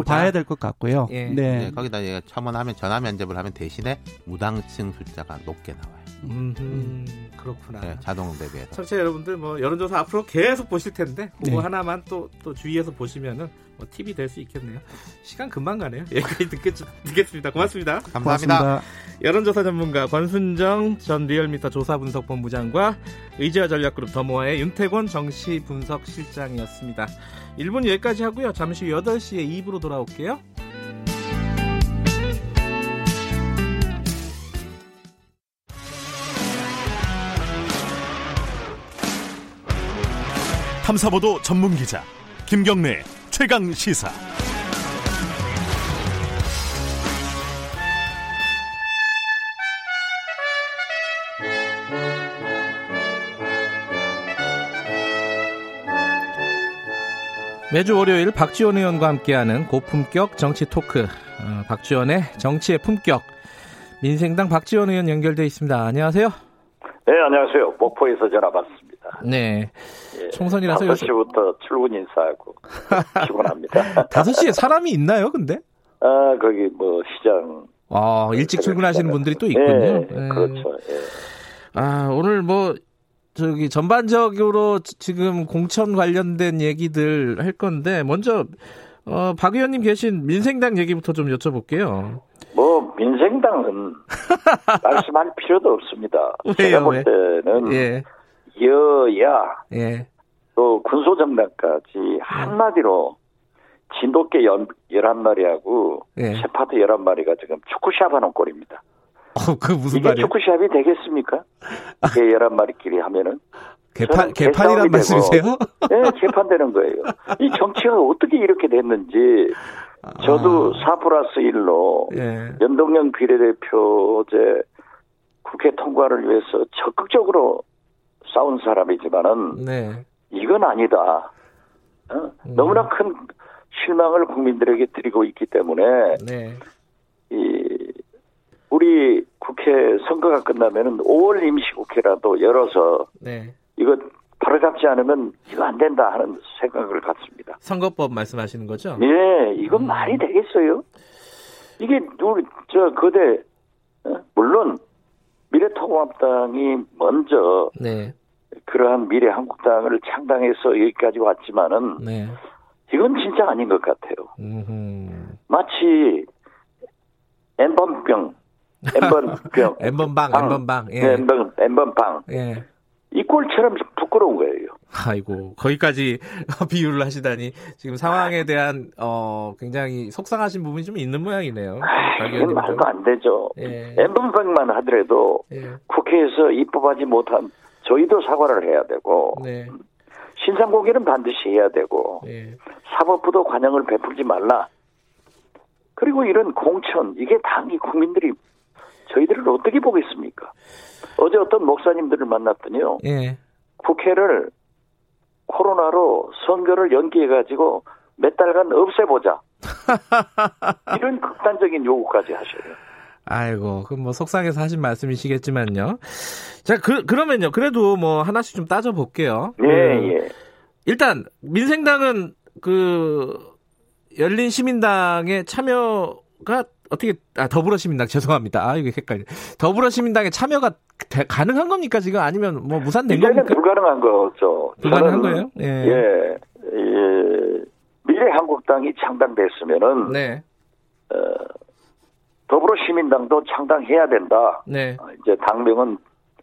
봐야 될 것 같고요. 예. 네. 네. 거기다 첨언하면 전화 면접을 하면 대신에 무당층 숫자가 높게 나와요. 음, 음 그렇구나. 네, 자동 대비해서. 청취자 여러분들 뭐 여론조사 앞으로 계속 보실 텐데 그거 네. 하나만 또 또 주의해서 보시면은 뭐 팁이 될 수 있겠네요. 시간 금방 가네요. 여기까지 듣겠, 듣겠습니다. 고맙습니다. 감사합니다. 고맙습니다. 여론조사 전문가 권순정 전 리얼미터 조사분석본부장과 의지와 전략그룹 더모아의 윤태권 정치분석실장이었습니다. 1분 여기까지 하고요. 잠시 후 8시에 2부로 돌아올게요. 탐사보도 전문 기자 김경래 최강 시사. 매주 월요일 박지원 의원과 함께하는 고품격 정치 토크. 어, 박지원의 정치의 품격. 민생당 박지원 의원 연결돼 있습니다. 안녕하세요. 네, 안녕하세요. 목포에서 전화 받습니다. 네. 예, 총선이라서 5시부터 출근 인사하고 [LAUGHS] 피곤합니다. 5시에 사람이 있나요, 근데? 아, 거기 뭐 시장. 아, 일찍 출근하시는 분들이 또 있군요. 네, 네. 그렇죠. 예. 아, 오늘 뭐 저기 전반적으로 지금 공천 관련된 얘기들 할 건데 먼저 어, 박 의원님 계신 민생당 얘기부터 좀 여쭤볼게요. 뭐 민생당은 [LAUGHS] 말씀할 필요도 없습니다. 왜요, 제가 볼 때는 예. 여야 예. 또 군소정당까지 한마디로 진돗개 11마리하고 예. 셰파드 11마리가 지금 축구샵 하는 꼴입니다. 어, 그 무슨 이게 말이에요? 축구샵이 되겠습니까? 개 11마리끼리 하면은 개판, 개판이란 말씀이세요? 네, 개판되는 거예요. 이 정치가 어떻게 이렇게 됐는지, 저도 아. 4 플러스 1로 예. 연동형 비례대표제 국회 통과를 위해서 적극적으로 싸운 사람이지만은, 네. 이건 아니다. 어? 음. 너무나 큰 실망을 국민들에게 드리고 있기 때문에, 네. 이, 우리 국회 선거가 끝나면은 5월 임시국회라도 열어서, 네. 이거 바로잡지 않으면 이거 안 된다 하는 생각을 갖습니다. 선거법 말씀하시는 거죠? 네, 이건 음. 말이 되겠어요? 이게 우리 저 거대 어? 물론 미래통합당이 먼저 네. 그러한 미래 한국당을 창당해서 여기까지 왔지만은 네. 이건 진짜 아닌 것 같아요. 음흠. 마치 엠번병, 엠번병, [LAUGHS] 엠번방, 엠번방, 예. 엠번, 엠번방. 예. 이 꼴처럼 부끄러운 거예요. 아이고 거기까지 [LAUGHS] 비유를 하시다니 지금 상황에 대한 어 굉장히 속상하신 부분이 좀 있는 모양이네요. 이건 말도 안 되죠. 예. 엠번방만 하더라도 예. 국회에서 입법하지 못한 저희도 사과를 해야 되고 네. 신상 공개는 반드시 해야 되고 예. 사법부도 관여을 베풀지 말라. 그리고 이런 공천 이게 당이 국민들이 저희들을 어떻게 보겠습니까? 어제 어떤 목사님들을 만났더니요. 예. 국회를 코로나로 선거를 연기해 가지고 몇 달간 없애보자. [LAUGHS] 이런 극단적인 요구까지 하셔요. 아이고, 그럼 뭐 속상해서 하신 말씀이시겠지만요. 자, 그, 그러면요. 그래도 뭐 하나씩 좀 따져볼게요. 예, 그, 예. 일단, 민생당은 그, 열린 시민당의 참여가 어떻게, 아, 더불어시민당, 죄송합니다. 아, 이거 헷갈려. 더불어시민당의 참여가 되, 가능한 겁니까, 지금? 아니면 뭐 무산된 겁니까? 불가능한 거죠. 불가능한 거예요? 예. 예. 예. 미래한국당이 창당됐으면은. 네. 어, 더불어시민당도 창당해야 된다. 네. 어, 이제 당명은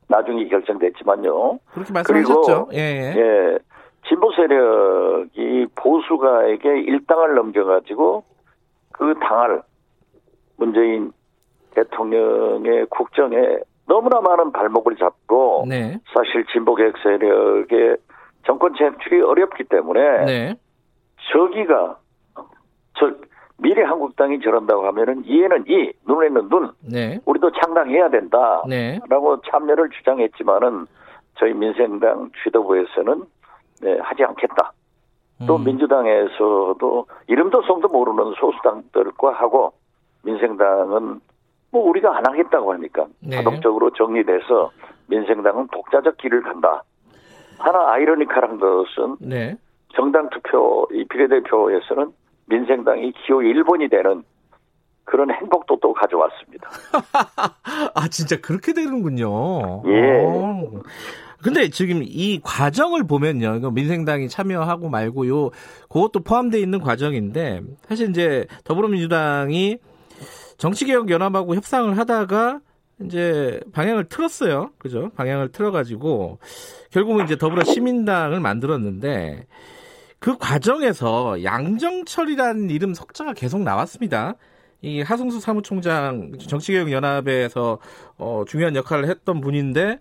나중에 결정됐지만요. 그렇게 말씀하셨죠. 그리고 예, 예. 예, 진보 세력이 보수가에게 일당을 넘겨가지고 그 당을 문재인 대통령의 국정에 너무나 많은 발목을 잡고 네. 사실 진보 개혁 세력의 정권 진출이 어렵기 때문에 네. 저기가 저 미래 한국당이 저런다고 하면은 이에는 이, 눈에는 눈. 네. 우리도 창당해야 된다라고 네. 참여를 주장했지만은 저희 민생당 지도부에서는 네, 하지 않겠다. 또 음. 민주당에서도 이름도 성도 모르는 소수당들과 하고 민생당은 뭐 우리가 안 하겠다고 하니까 네. 자동적으로 정리돼서 민생당은 독자적 길을 간다. 하나 아이러니컬한 것은 네. 정당 투표 이 비례대표에서는 민생당이 기호 1번이 되는 그런 행복도 또 가져왔습니다. [LAUGHS] 아, 진짜 그렇게 되는군요. 예. 오. 근데 지금 이 과정을 보면요. 민생당이 참여하고 말고 요. 그것도 포함되어 있는 과정인데, 사실 이제 더불어민주당이 정치개혁연합하고 협상을 하다가 이제 방향을 틀었어요. 그죠? 방향을 틀어가지고, 결국은 이제 더불어 시민당을 만들었는데, 그 과정에서 양정철이라는 이름 석자가 계속 나왔습니다. 이 하승수 사무총장 정치개혁연합에서 어, 중요한 역할을 했던 분인데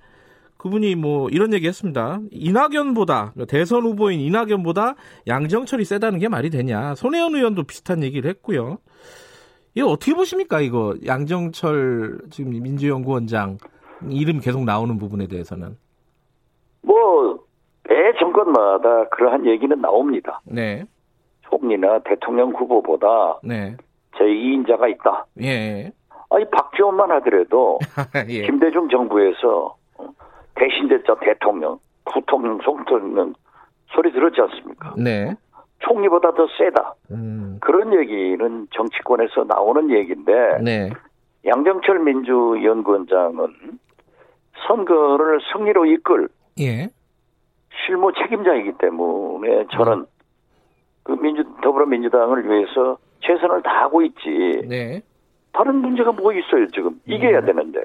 그분이 뭐 이런 얘기 했습니다. 이낙연보다 대선 후보인 이낙연보다 양정철이 세다는 게 말이 되냐. 손혜원 의원도 비슷한 얘기를 했고요. 이거 어떻게 보십니까? 이거 양정철 지금 민주연구원장 이름 계속 나오는 부분에 대해서는. 뭐 매 정권마다 그러한 얘기는 나옵니다. 네. 총리나 대통령 후보보다 네. 제2인자가 있다. 예. 아니 박지원만 하더라도 [LAUGHS] 예. 김대중 정부에서 대신됐자 대통령, 부통령, 총통령 소리 들었지 않습니까? 네. 총리보다 더 세다. 음. 그런 얘기는 정치권에서 나오는 얘기인데 네. 양정철 민주연구원장은 선거를 승리로 이끌 예. 실무 책임자이기 때문에 저는 그 민주 더불어민주당을 위해서 최선을 다하고 있지. 네. 다른 문제가 뭐 있어요 지금 이겨야 음. 되는데.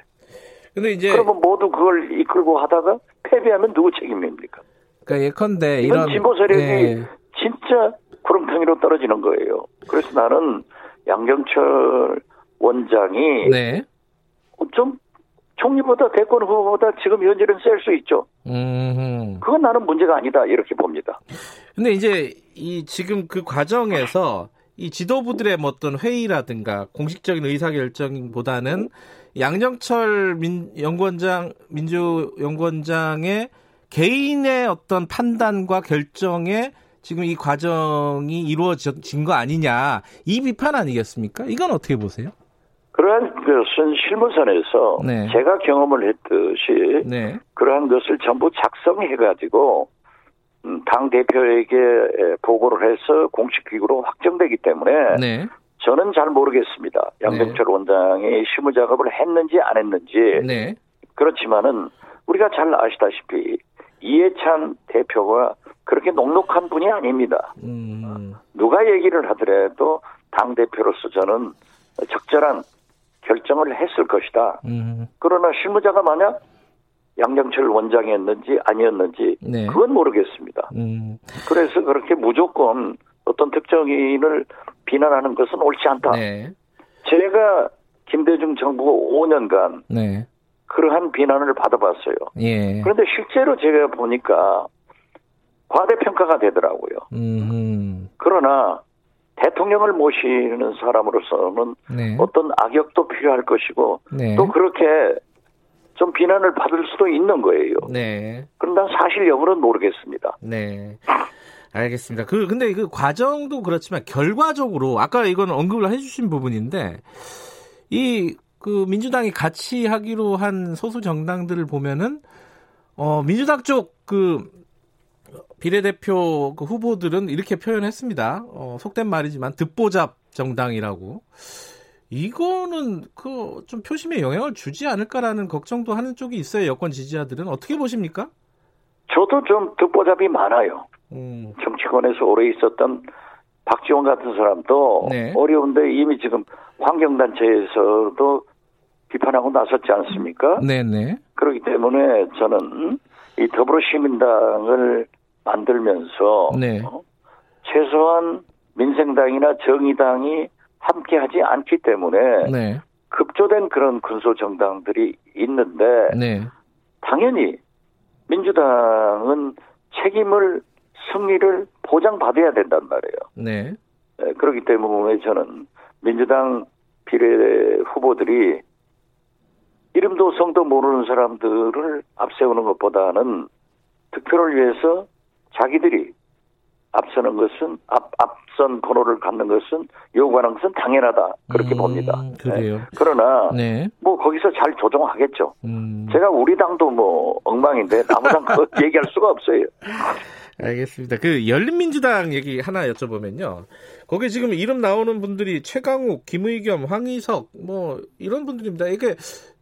근데 이제 그러면 모두 그걸 이끌고 하다가 패배하면 누구 책임입니까? 그러니까 예컨대 이런 진보 세력이 네. 진짜 구름텅이로 떨어지는 거예요. 그래서 나는 양정철 원장이 네. 좀 총리보다 대권 후보보다 지금 현재는 셀 수 있죠. 음. 그건 나는 문제가 아니다 이렇게 봅니다. 근데 이제 이 지금 그 과정에서 이 지도부들의 뭐 어떤 회의라든가 공식적인 의사결정보다는 양정철 민, 연구원장 민주연구원장의 개인의 어떤 판단과 결정에 지금 이 과정이 이루어진 거 아니냐 이 비판 아니겠습니까? 이건 어떻게 보세요? 그러한 것은 실무선에서 네. 제가 경험을 했듯이 네. 그러한 것을 전부 작성해 가지고 음, 당 대표에게 보고를 해서 공식 기구로 확정되기 때문에 네. 저는 잘 모르겠습니다. 양병철 네. 원장이 실무 작업을 했는지 안 했는지. 네. 그렇지만은 우리가 잘 아시다시피 이해찬 대표가 그렇게 녹록한 분이 아닙니다. 음. 누가 얘기를 하더라도 당 대표로서 저는 적절한 결정을 했을 것이다. 음. 그러나 실무자가 만약 양정철 원장이었는지 아니었는지 네. 그건 모르겠습니다. 음. 그래서 그렇게 무조건 어떤 특정인을 비난하는 것은 옳지 않다. 네. 제가 김대중 정부가 5년간 네. 그러한 비난을 받아봤어요. 예. 그런데 실제로 제가 보니까 과대평가가 되더라고요. 음흠. 그러나 대통령을 모시는 사람으로서는 네. 어떤 악역도 필요할 것이고 네. 또 그렇게 좀 비난을 받을 수도 있는 거예요. 네. 그럼 난 사실 여부는 모르겠습니다. 네. 알겠습니다. 그 근데 그 과정도 그렇지만 결과적으로 아까 이건 언급을 해주신 부분인데 이 그 민주당이 같이 하기로 한 소수 정당들을 보면은 어 민주당 쪽그 비례대표 그 후보들은 이렇게 표현했습니다. 어 속된 말이지만 듣보잡 정당이라고. 이거는 그 좀 표심에 영향을 주지 않을까라는 걱정도 하는 쪽이 있어요. 여권 지지자들은 어떻게 보십니까? 저도 좀 듣보잡이 많아요. 음. 정치권에서 오래 있었던 박지원 같은 사람도 네. 어려운데 이미 지금 환경단체에서도 비판하고 나섰지 않습니까? 네네. 네. 그렇기 때문에 저는 이 더불어시민당을 만들면서 네. 어, 최소한 민생당이나 정의당이 함께하지 않기 때문에 네. 급조된 그런 군소 정당들이 있는데 네. 당연히 민주당은 책임을 승리를 보장받아야 된단 말이에요. 네. 네. 그렇기 때문에 저는 민주당 비례 후보들이 이름도 성도 모르는 사람들을 앞세우는 것보다는 득표를 위해서 자기들이 앞서는 것은 앞 앞선 번호를 갖는 것은 요구하는 것은 당연하다 그렇게 음, 봅니다. 그래요. 네. 그러나 네. 뭐 거기서 잘 조정하겠죠. 음. 제가 우리 당도 뭐 엉망인데 남무당 [LAUGHS] 그 얘기할 수가 없어요. 알겠습니다. 그 열린민주당 얘기 하나 여쭤보면요. 거기 지금 이름 나오는 분들이 최강욱, 김의겸, 황희석 뭐 이런 분들입니다. 이게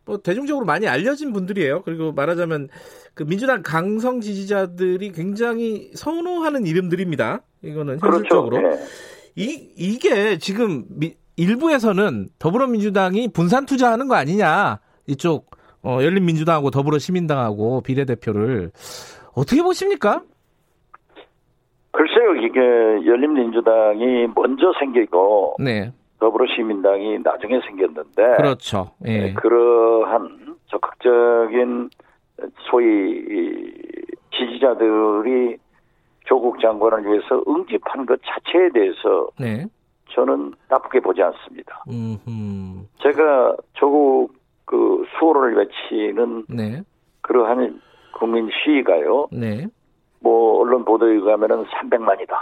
뭐 대중적으로 많이 알려진 분들이에요. 그리고 말하자면 그 민주당 강성 지지자들이 굉장히 선호하는 이름들입니다. 이거는 그렇죠. 현실적으로 그렇죠. 네. 이 이게 지금 미, 일부에서는 더불어민주당이 분산 투자하는 거 아니냐 이쪽 어, 열린민주당하고 더불어시민당하고 비례대표를 어떻게 보십니까? 글쎄요, 이게 열린민주당이 먼저 생기고 네. 더불어시민당이 나중에 생겼는데 그렇죠. 예. 네, 그러한 적극적인 소위 지지자들이 조국 장관을 위해서 응집한 것 자체에 대해서 네. 저는 나쁘게 보지 않습니다. 음흠. 제가 조국 그 수호를 외치는 네. 그러한 국민 시위가요. 네. 뭐 언론 보도에 의하면은 300만이다.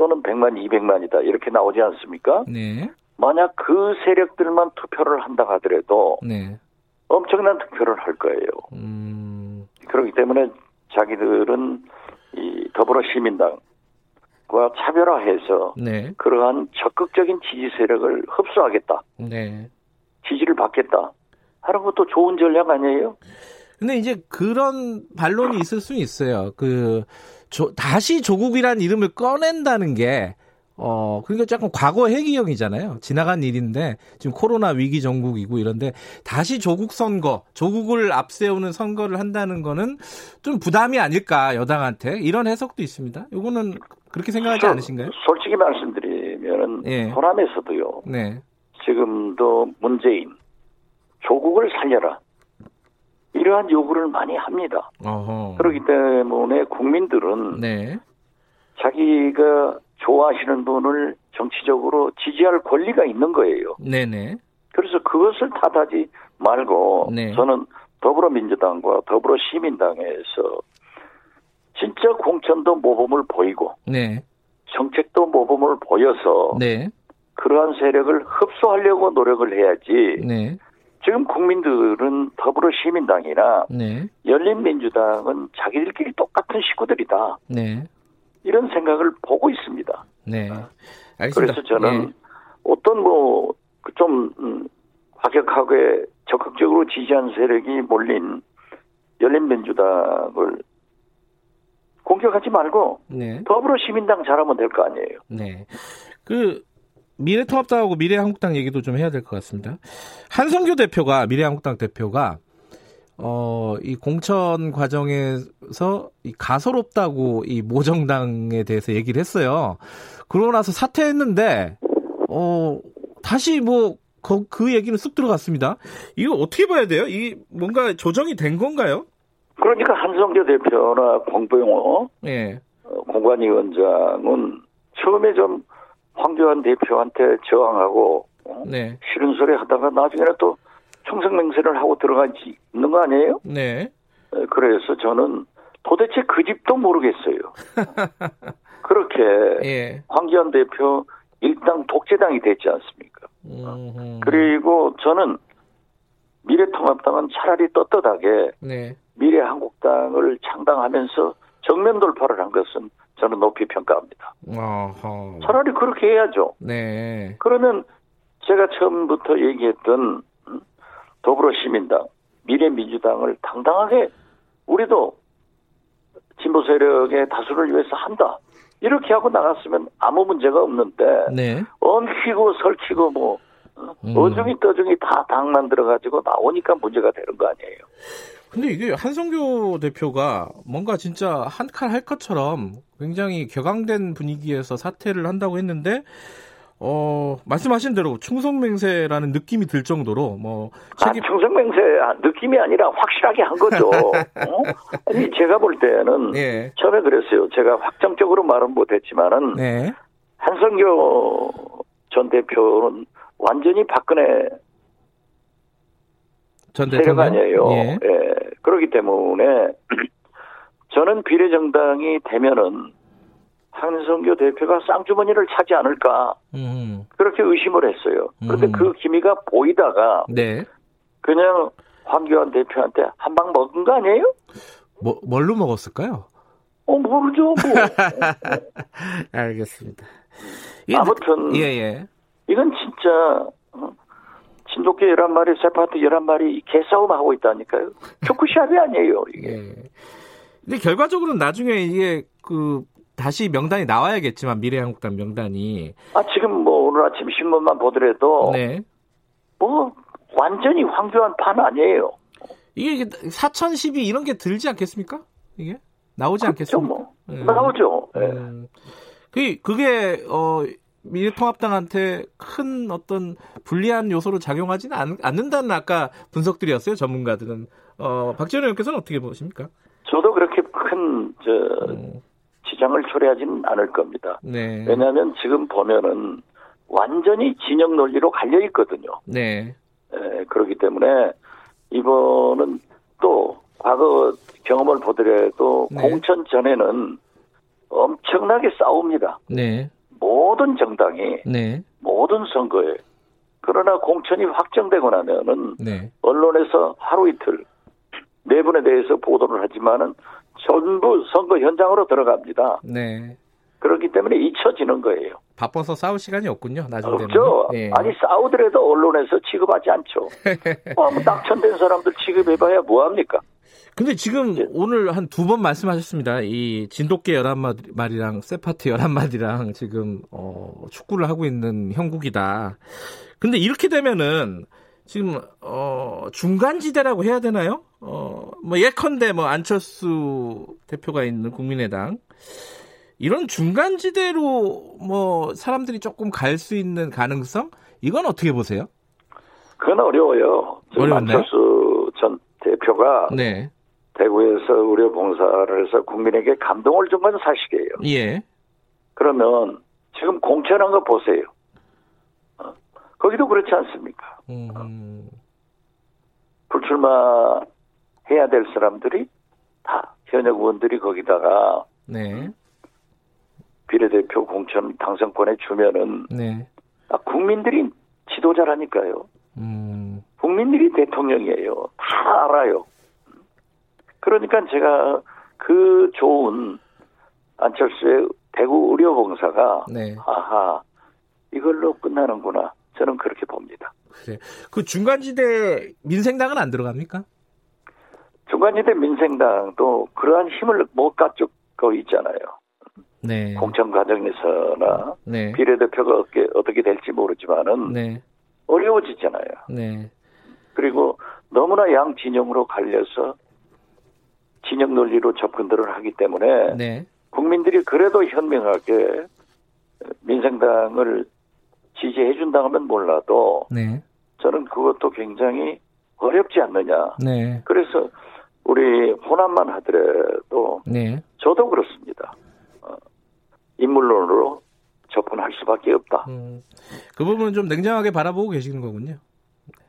또는 100만, 200만이다. 이렇게 나오지 않습니까? 네. 만약 그 세력들만 투표를 한다 하더라도 네. 엄청난 투표를 할 거예요. 음... 그렇기 때문에 자기들은 이 더불어시민당과 차별화해서 네. 그러한 적극적인 지지 세력을 흡수하겠다. 네. 지지를 받겠다. 하는 것도 좋은 전략 아니에요? 근데 이제 그런 반론이 있을 수 있어요. 그 조, 다시 조국이란 이름을 꺼낸다는 게 어, 그러니까 약간 과거 회기형이잖아요. 지나간 일인데 지금 코로나 위기 전국이고 이런데 다시 조국 선거, 조국을 앞세우는 선거를 한다는 거는 좀 부담이 아닐까 여당한테 이런 해석도 있습니다. 이거는 그렇게 생각하지 않으신가요? 솔직히 말씀드리면은 예. 호남에서도요. 네. 지금도 문재인 조국을 살려라. 이러한 요구를 많이 합니다. 어허. 그렇기 때문에 국민들은 네. 자기가 좋아하시는 분을 정치적으로 지지할 권리가 있는 거예요. 네네. 그래서 그것을 탓하지 말고 네. 저는 더불어민주당과 더불어시민당에서 진짜 공천도 모범을 보이고 네. 정책도 모범을 보여서 네. 그러한 세력을 흡수하려고 노력을 해야지. 네. 지금 국민들은 더불어시민당이나 네. 열린민주당은 자기들끼리 똑같은 식구들이다. 네. 이런 생각을 보고 있습니다. 네. 알겠습니다. 그래서 저는 네. 어떤 뭐좀 음, 과격하게 적극적으로 지지한 세력이 몰린 열린민주당을 공격하지 말고 네. 더불어시민당 잘하면 될 거 아니에요. 네. 그 미래통합당하고 미래한국당 얘기도 좀 해야 될 것 같습니다. 한성규 대표가 미래한국당 대표가 어, 이 공천 과정에서 이 가소롭다고 이 모정당에 대해서 얘기를 했어요. 그러고 나서 사퇴했는데, 어, 다시 뭐, 그, 그 얘기는 쑥 들어갔습니다. 이거 어떻게 봐야 돼요? 이 뭔가 조정이 된 건가요? 그러니까 한성교 대표나 공보용호 예. 어, 공관위원장은 처음에 좀 황교안 대표한테 저항하고 어? 네. 싫은 소리 하다가 나중에는 또 총성맹세를 하고 들어가지 있는 거 아니에요? 네. 어, 그래서 저는 도대체 그 집도 모르겠어요. [LAUGHS] 그렇게 예. 황교안 대표 일당 독재당이 됐지 않습니까? 음흠. 그리고 저는 미래통합당은 차라리 떳떳하게 네. 미래한국당을 창당하면서 정면 돌파를 한 것은 저는 높이 평가합니다. 어허. 차라리 그렇게 해야죠. 네. 그러면 제가 처음부터 얘기했던 더불어시민당, 미래민주당을 당당하게 우리도 진보 세력의 다수를 위해서 한다. 이렇게 하고 나갔으면 아무 문제가 없는데 네. 엉키고 설키고 뭐 음. 어중이 떠중이 다 당 만 들어 가지고 나오니까 문제가 되는 거 아니에요. 근데 이게 한성교 대표가 뭔가 진짜 한 칼 할 것처럼 굉장히 격앙된 분위기에서 사퇴를 한다고 했는데 어, 말씀하신 대로 충성맹세라는 느낌이 들 정도로 뭐 책임... 아, 충성맹세 느낌이 아니라 확실하게 한 거죠. [LAUGHS] 어? 아니 제가 볼 때는 네. 처음에 그랬어요. 제가 확정적으로 말은 못했지만은 네. 한성교 전 대표는 완전히 박근혜 전 세력 아니에요. 예. 예. 그렇기 때문에 [CLEARS THROAT] 저는 비례정당이 되면은 한성교 대표가 쌍주머니를 차지 않을까 음. 그렇게 의심을 했어요. 그런데 음. 그 기미가 보이다가 네. 그냥 황교안 대표한테 한 방 먹은 거 아니에요? 뭐 뭘로 먹었을까요? 어 모르죠. 뭐. [LAUGHS] 알겠습니다. 아무튼 예, 예. 이건 진짜 어, 진돗개 11마리, 세파트 11마리 개싸움 하고 있다니까요. 초크샵이 아니에요, 이게. 예. 근데 결과적으로는 나중에 이게 그 다시 명단이 나와야겠지만 미래한국당 명단이 아 지금 뭐 오늘 아침 신문만 보더라도 네. 뭐 완전히 황교안 판 아니에요. 이게 사천십이 이런 게 들지 않겠습니까? 이게 나오지 그렇죠, 않겠습니까? 뭐. 네. 나오죠. 네. 음. 그 그게 어 미래통합당한테 큰 어떤 불리한 요소로 작용하지는 않, 않는다는 아까 분석들이었어요 전문가들은 어 박지원 의원께서는 어떻게 보십니까? 저도 그렇게 큰저 음. 지장을 초래하지는 않을 겁니다. 네. 왜냐하면 지금 보면은 완전히 진영 논리로 갈려 있거든요. 네. 에, 그렇기 때문에 이번은 또 과거 경험을 보더라도 네. 공천 전에는 엄청나게 싸웁니다. 네. 모든 정당이 네. 모든 선거에 그러나 공천이 확정되고 나면은 네. 언론에서 하루 이틀 내분에 대해서 보도를 하지만은 전부 선거 현장으로 들어갑니다. 네. 그렇기 때문에 잊혀지는 거예요. 바빠서 싸울 시간이 없군요. 나중에 없죠. 네. 아니 싸우더라도 언론에서 취급하지 않죠. [LAUGHS] 뭐, 뭐 낙천된 사람들 취급해봐야 뭐 합니까? 근데 지금 네. 오늘 한 두 번 말씀하셨습니다. 이 진돗개 11마리랑 세파트 11마리랑 지금 어, 축구를 하고 있는 형국이다. 근데 이렇게 되면은 지금 어 중간 지대라고 해야 되나요? 어 뭐 예컨대 뭐 안철수 대표가 있는 국민의당 이런 중간 지대로 뭐 사람들이 조금 갈 수 있는 가능성 이건 어떻게 보세요? 그건 어려워요. 어려운데 안철수 전 대표가 네. 대구에서 의료 봉사를 해서 국민에게 감동을 준 건 사실이에요. 예. 그러면 지금 공천한 거 보세요. 어? 거기도 그렇지 않습니까? 음. 불출마 해야 될 사람들이 다 현역 의원들이 거기다가 네. 비례대표 공천 당선권에 주면은 네. 아, 국민들이 지도자라니까요. 음. 국민들이 대통령이에요. 다 알아요. 그러니까 제가 그 좋은 안철수의 대구 의료봉사가 네. 아하 이걸로 끝나는구나 저는 그렇게 봅니다. 그래. 그 중간지대 민생당은 안 들어갑니까? 중간지대 민생당도 그러한 힘을 못 갖추고 있잖아요. 네. 공천 과정에서나 네. 비례대표가 어떻게, 어떻게 될지 모르지만은 네. 어려워지잖아요. 네. 그리고 너무나 양 진영으로 갈려서 진영 논리로 접근들을 하기 때문에 네. 국민들이 그래도 현명하게 민생당을 지지해 준다면 몰라도 네. 저는 그것도 굉장히 어렵지 않느냐. 네. 그래서 우리 호남만 하더라도 네. 저도 그렇습니다. 어, 인물론으로 접근할 수밖에 없다. 음, 그 부분은 좀 냉정하게 바라보고 계시는 거군요.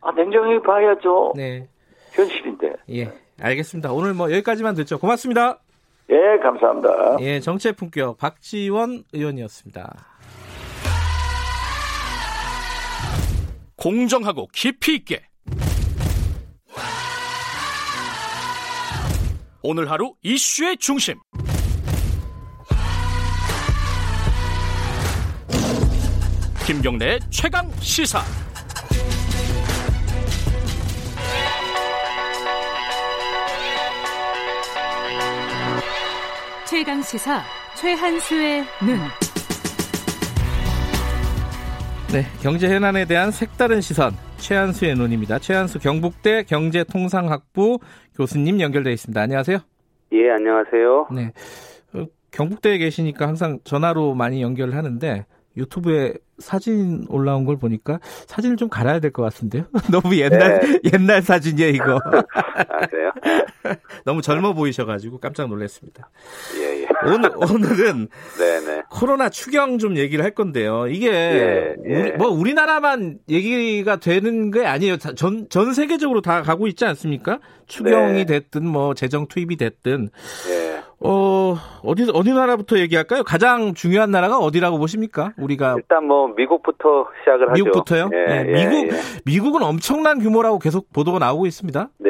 아, 냉정하게 봐야죠. 네. 현실인데. 예, 알겠습니다. 오늘 뭐 여기까지만 듣죠. 고맙습니다. 예, 감사합니다. 예, 정치의 품격 박지원 의원이었습니다. 공정하고 깊이 있게 오늘 하루 이슈의 중심 김경래 최강 시사 최강 시사 최한수의 눈. 네, 경제 현안에 대한 색다른 시선 최한수의 눈입니다. 최한수 경북대 경제통상학부 교수님 연결돼 있습니다. 안녕하세요. 예, 안녕하세요. 네. 어, 경북대에 계시니까 항상 전화로 많이 연결을 하는데 유튜브에 사진 올라온 걸 보니까 사진을 좀 갈아야 될 것 같은데요. [LAUGHS] 너무 옛날 네. 옛날 사진이에요 이거. [LAUGHS] 아, 그래요? [LAUGHS] 너무 젊어 보이셔가지고 깜짝 놀랐습니다. 예, 예. 오늘 오늘은 네네. 네. 코로나 추경 좀 얘기를 할 건데요. 이게 예, 예. 우리, 뭐 우리나라만 얘기가 되는 게 아니에요. 전전 세계적으로 다 가고 있지 않습니까? 추경이 네. 됐든 뭐 재정 투입이 됐든. 예. 어, 어디, 어디 나라부터 얘기할까요? 가장 중요한 나라가 어디라고 보십니까? 우리가. 일단 뭐, 미국부터 시작을 하죠. 미국부터요? 예, 네, 예, 미국, 예. 미국은 엄청난 규모라고 계속 보도가 나오고 있습니다. 네.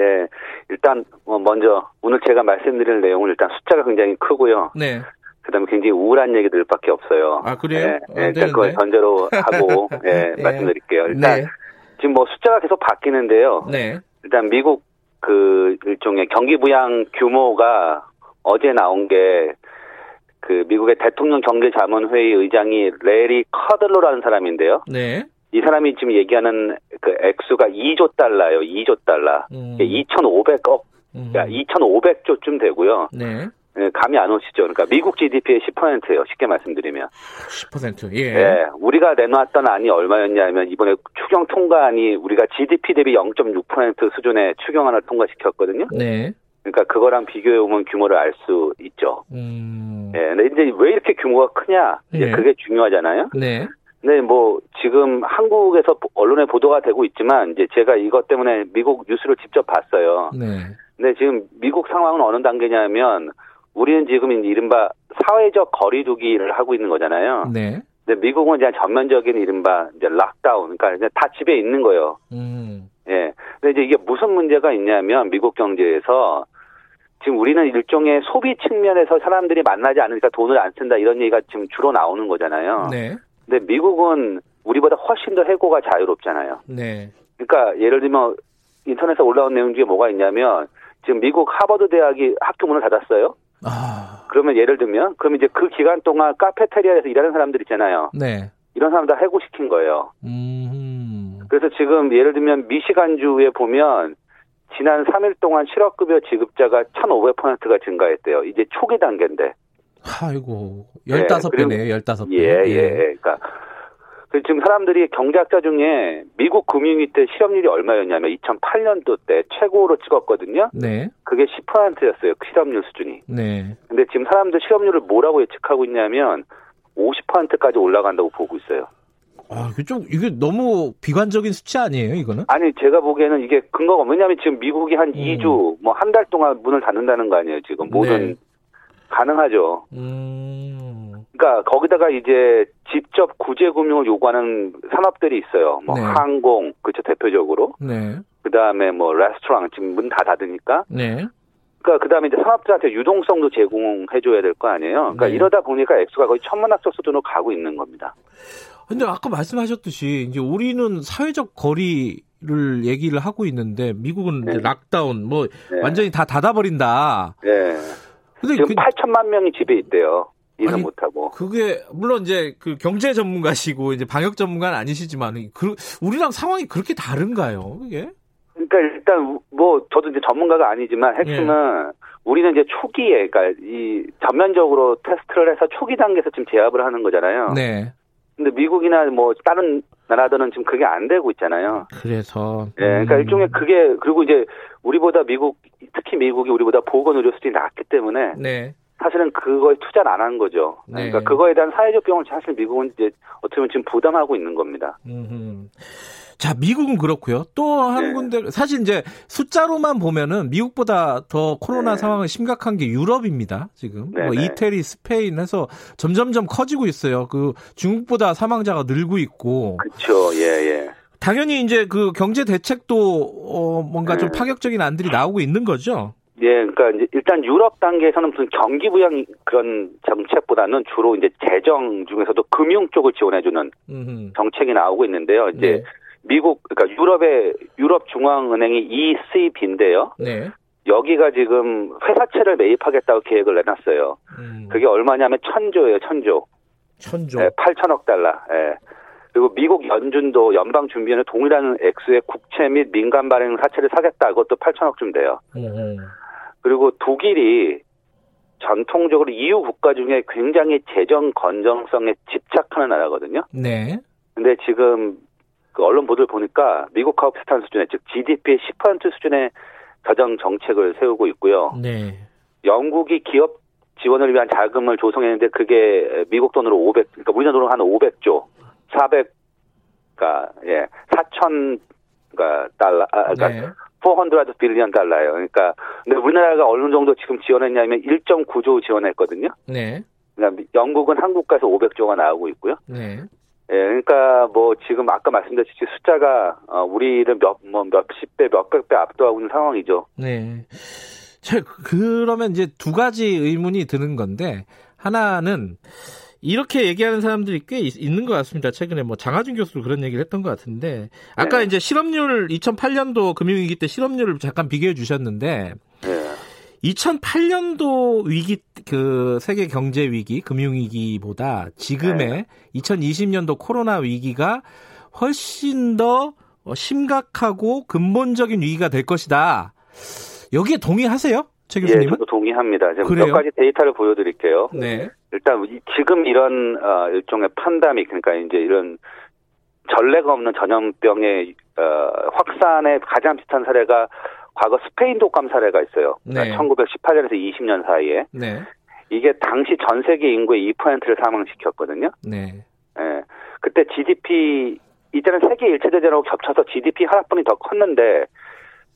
일단, 뭐, 먼저, 오늘 제가 말씀드릴 내용은 일단 숫자가 굉장히 크고요. 네. 그 다음에 굉장히 우울한 얘기들밖에 없어요. 아, 그래요? 네, 아, 일단 그걸 전제로 하고, [LAUGHS] 예, 네. 말씀드릴게요. 일단, 네. 지금 뭐 숫자가 계속 바뀌는데요. 네. 일단 미국 그 일종의 경기 부양 규모가 어제 나온 게 그 미국의 대통령 경제자문회의 의장이 레리 커들로라는 사람인데요. 네. 이 사람이 지금 얘기하는 그 액수가 2조 달러예요. 2조 달러. 음. 2,500억, 음. 2,500조쯤 되고요. 네. 네, 감이 안 오시죠. 그러니까 미국 GDP의 10%예요. 쉽게 말씀드리면. 10%. 예. 네, 우리가 내놓았던 안이 얼마였냐면 이번에 추경 통과안이 우리가 GDP 대비 0.6% 수준의 추경안을 통과시켰거든요. 네. 그러니까 그거랑 비교해 보면 규모를 알 수 있죠. 음. 예, 근데 이제 왜 이렇게 규모가 크냐? 이제 네. 그게 중요하잖아요. 네. 근데 뭐 지금 한국에서 언론에 보도가 되고 있지만 이제 제가 이것 때문에 미국 뉴스를 직접 봤어요. 네. 근데 지금 미국 상황은 어느 단계냐면 우리는 지금 이른바 사회적 거리두기를 하고 있는 거잖아요. 네. 근데 미국은 이제 전면적인 이른바 이제 락다운, 그러니까 이제 다 집에 있는 거예요. 음. 예. 근데 이제 이게 무슨 문제가 있냐면 미국 경제에서 지금 우리는 일종의 소비 측면에서 사람들이 만나지 않으니까 돈을 안 쓴다 이런 얘기가 지금 주로 나오는 거잖아요. 네. 근데 미국은 우리보다 훨씬 더 해고가 자유롭잖아요. 네. 그러니까 예를 들면 인터넷에 올라온 내용 중에 뭐가 있냐면 지금 미국 하버드 대학이 학교 문을 닫았어요. 아. 그러면 예를 들면 그럼 이제 그 기간 동안 카페테리아에서 일하는 사람들 있잖아요. 네. 이런 사람들 해고시킨 거예요. 음. 그래서 지금 예를 들면 미시간주에 보면 지난 3일 동안 실업급여 지급자가 1,500%가 증가했대요. 이제 초기 단계인데. 아이고, 15배네요, 네, 15배. 예, 예. 예. 그러니까 지금 사람들이 경제학자 중에 미국 금융위 때 실업률이 얼마였냐면 2008년도 때 최고로 찍었거든요. 네. 그게 10%였어요. 그 실업률 수준이. 네. 근데 지금 사람들 실업률을 뭐라고 예측하고 있냐면 50%까지 올라간다고 보고 있어요. 아, 이게 좀, 이게 너무 비관적인 수치 아니에요, 이거는? 아니, 제가 보기에는 이게 근거가, 왜냐면 지금 미국이 한 음. 2주, 뭐 한 달 동안 문을 닫는다는 거 아니에요, 지금. 모든, 네. 가능하죠. 음. 그러니까 거기다가 이제 직접 구제 금융을 요구하는 산업들이 있어요. 뭐 네. 항공, 그렇죠, 대표적으로. 네. 그 다음에 뭐 레스토랑, 지금 문 다 닫으니까. 네. 그러니까 그다음에 이제 산업들한테 유동성도 제공해 줘야 될 거 아니에요. 그러니까 네. 이러다 보니까 액수가 거의 천문학적 수준으로 가고 있는 겁니다. 근데 아까 말씀하셨듯이 이제 우리는 사회적 거리를 얘기를 하고 있는데 미국은 네. 락다운 뭐 네. 완전히 다 닫아버린다. 네. 근데 지금 그, 8천만 명이 집에 있대요. 일을 못 하고. 그게 물론 이제 그 경제 전문가시고 이제 방역 전문가는 아니시지만 그 우리랑 상황이 그렇게 다른가요? 이게? 그러니까 일단 뭐 저도 이제 전문가가 아니지만 핵심은 예. 우리는 이제 초기에 그러니까 이 전면적으로 테스트를 해서 초기 단계에서 지금 제압을 하는 거잖아요. 네. 근데 미국이나 뭐 다른 나라들은 지금 그게 안 되고 있잖아요. 그래서 예, 그러니까 음. 일종의 그게 그리고 이제 우리보다 미국 특히 미국이 우리보다 보건 의료 수준이 낮기 때문에 네. 사실은 그거에 투자를 안 한 거죠. 네. 그러니까 그거에 대한 사회적 비용을 사실 미국은 이제 어떻게 보면 지금 부담하고 있는 겁니다. 음흠. 자, 미국은 그렇고요. 또한 네. 군데 사실 이제 숫자로만 보면은 미국보다 더 코로나 네. 상황이 심각한 게 유럽입니다. 지금 네, 뭐 네. 이태리, 스페인 해서 점점점 커지고 있어요. 그 중국보다 사망자가 늘고 있고. 그렇죠. 예, 예. 당연히 이제 그 경제 대책도 어 뭔가 좀 네. 파격적인 안들이 나오고 있는 거죠. 예, 그러니까 이제 일단 유럽 단계에서는 무슨 경기 부양 그런 정책보다는 주로 이제 재정 중에서도 금융 쪽을 지원해주는 정책이 나오고 있는데요. 이제 네. 미국 그러니까 유럽의 유럽 중앙은행이 ECB인데요. 네. 여기가 지금 회사채를 매입하겠다고 계획을 내놨어요. 음. 그게 얼마냐면 천조예요, 천조. 천조. 네, 8천억 달러. 예. 그리고 미국 연준도 연방 준비원회 동일한 액수의 국채 및 민간 발행 사채를 사겠다. 그것도 8천억쯤 돼요. 음. 그리고 독일이 전통적으로 EU 국가 중에 굉장히 재정 건정성에 집착하는 나라거든요. 네. 근데 지금 그 언론 보도를 보니까 미국하고 비슷한 수준의 즉 GDP의 10% 수준의 재정 정책을 세우고 있고요. 네. 영국이 기업 지원을 위한 자금을 조성했는데 그게 미국 돈으로 500, 그러니까 우리나라 돈으로 한 500조, 400, 그러니까 예, 4천, 그러니까 달러, 아, 그러니까 네. 400 빌리언 달러예요. 그러니까 근데 우리나라가 어느 정도 지금 지원했냐면 1.9조 지원했거든요. 네. 그러니까 영국은 한국가에서 500조가 나오고 있고요. 네. 예, 그러니까 뭐 지금 아까 말씀드렸듯이 숫자가 어, 우리를 몇 뭐 몇십 배, 몇백 배 압도하고 있는 상황이죠. 네. 자, 그러면 이제 두 가지 의문이 드는 건데 하나는 이렇게 얘기하는 사람들이 꽤 있, 는것 같습니다. 최근에 뭐 장하준 교수도 그런 얘기를 했던 것 같은데 아까 네. 이제 실업률 2008년도 금융위기 때 실업률을 잠깐 비교해 주셨는데 네. 2008년도 위기 그 세계 경제 위기, 금융 위기보다 지금의 네. 2020년도 코로나 위기가 훨씬 더 심각하고 근본적인 위기가 될 것이다. 여기에 동의하세요? 최 예, 교수님은? 예, 저도 동의합니다. 제가 몇 가지 데이터를 보여드릴게요. 네. 일단 지금 이런 어, 일종의 판다믹 그러니까 이제 이런 전례가 없는 전염병의 어, 확산에 가장 비슷한 사례가 과거 스페인 독감 사례가 있어요. 그러니까 1918년에서 20년 사이에. 네. 이게 당시 전 세계 인구의 2%를 사망시켰거든요. 네. 예. 그때 GDP 이제는 세계 일체 대전하고 겹쳐서 GDP 하락분이 더 컸는데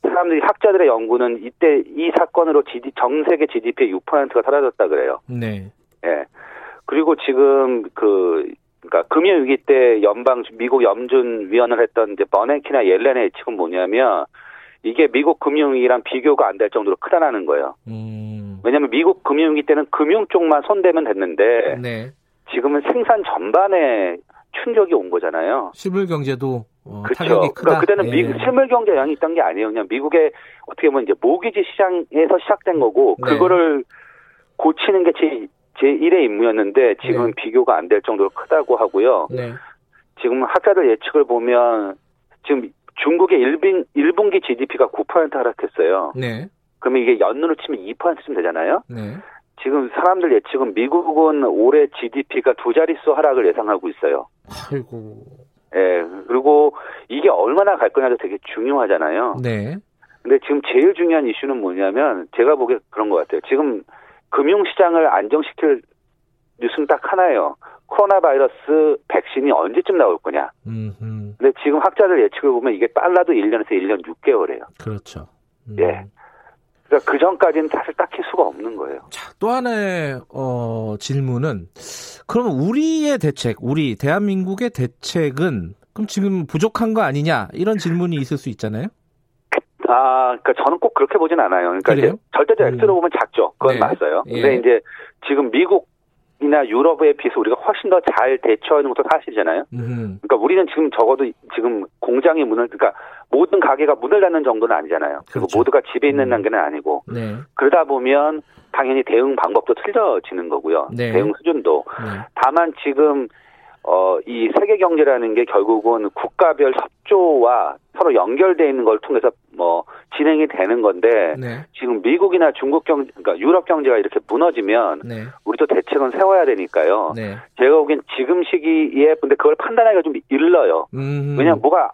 사람들이 학자들의 연구는 이때 이 사건으로 GD, 전 세계 GDP의 6%가 사라졌다 그래요. 네. 예. 그리고 지금 그 그러니까 금융 위기 때 연방 미국 염준 위원을 했던 이제 버냉키나 옐렌의 예측은 뭐냐면 이게 미국 금융위기랑 비교가 안 될 정도로 크다라는 거예요. 음. 왜냐하면 미국 금융위기 때는 금융 쪽만 손대면 됐는데 네. 지금은 생산 전반에 충격이 온 거잖아요. 실물 경제도 어, 그렇죠. 그러니까 그때는 예. 미국 실물 경제 영향이 있던 게 아니에요. 그냥 미국의 어떻게 보면 이제 모기지 시장에서 시작된 거고 네. 그거를 고치는 게 제, 제 1의 임무였는데 지금 네. 비교가 안 될 정도로 크다고 하고요. 네. 지금 학자들 예측을 보면 지금 중국의 1분, 1분기 GDP가 9% 하락했어요. 네. 그러면 이게 연으로 치면 2%쯤 되잖아요. 네. 지금 사람들 예측은 미국은 올해 GDP가 두 자릿수 하락을 예상하고 있어요. 아이고. 예, 그리고 이게 얼마나 갈 거냐도 되게 중요하잖아요. 네. 근데 지금 제일 중요한 이슈는 뭐냐면 제가 보기에 그런 것 같아요. 지금 금융시장을 안정시킬 뉴스는 딱 하나예요. 코로나 바이러스 백신이 언제쯤 나올 거냐. 음흠. 근데 지금 학자들 예측을 보면 이게 빨라도 1년에서 1년 6개월이에요. 그렇죠. 음. 예. 그러니까 그 전까지는 사실 딱히 수가 없는 거예요. 자, 또 하나의 어, 질문은 그러면 우리의 대책, 우리 대한민국의 대책은 그럼 지금 부족한 거 아니냐 이런 질문이 있을 수 있잖아요. 아, 그러니까 저는 꼭 그렇게 보진 않아요. 그러니까 그래요? 이제 절대적 음. 음. 보면 작죠. 그건 네. 맞아요. 근데 예. 이제 지금 미국 이나 유럽에 비해서 우리가 훨씬 더 잘 대처하는 것도 사실이잖아요. 음. 그러니까 우리는 지금 적어도 지금 공장이 문을 그러니까 모든 가게가 문을 닫는 정도는 아니잖아요. 그리고 그렇죠. 모두가 집에 있는 음. 단계는 아니고 네. 그러다 보면 당연히 대응 방법도 틀려지는 거고요. 네. 대응 수준도 네. 다만 지금 어, 이 세계 경제라는 게 결국은 국가별 협조와 서로 연결되어 있는 걸 통해서 뭐 진행이 되는 건데 네. 지금 미국이나 중국 경제, 그러니까 유럽 경제가 이렇게 무너지면 네. 우리도 대책은 세워야 되니까요. 네. 제가 보기엔 지금 시기에 근데 그걸 판단하기가 좀 일러요. 음. 왜냐하면 뭐가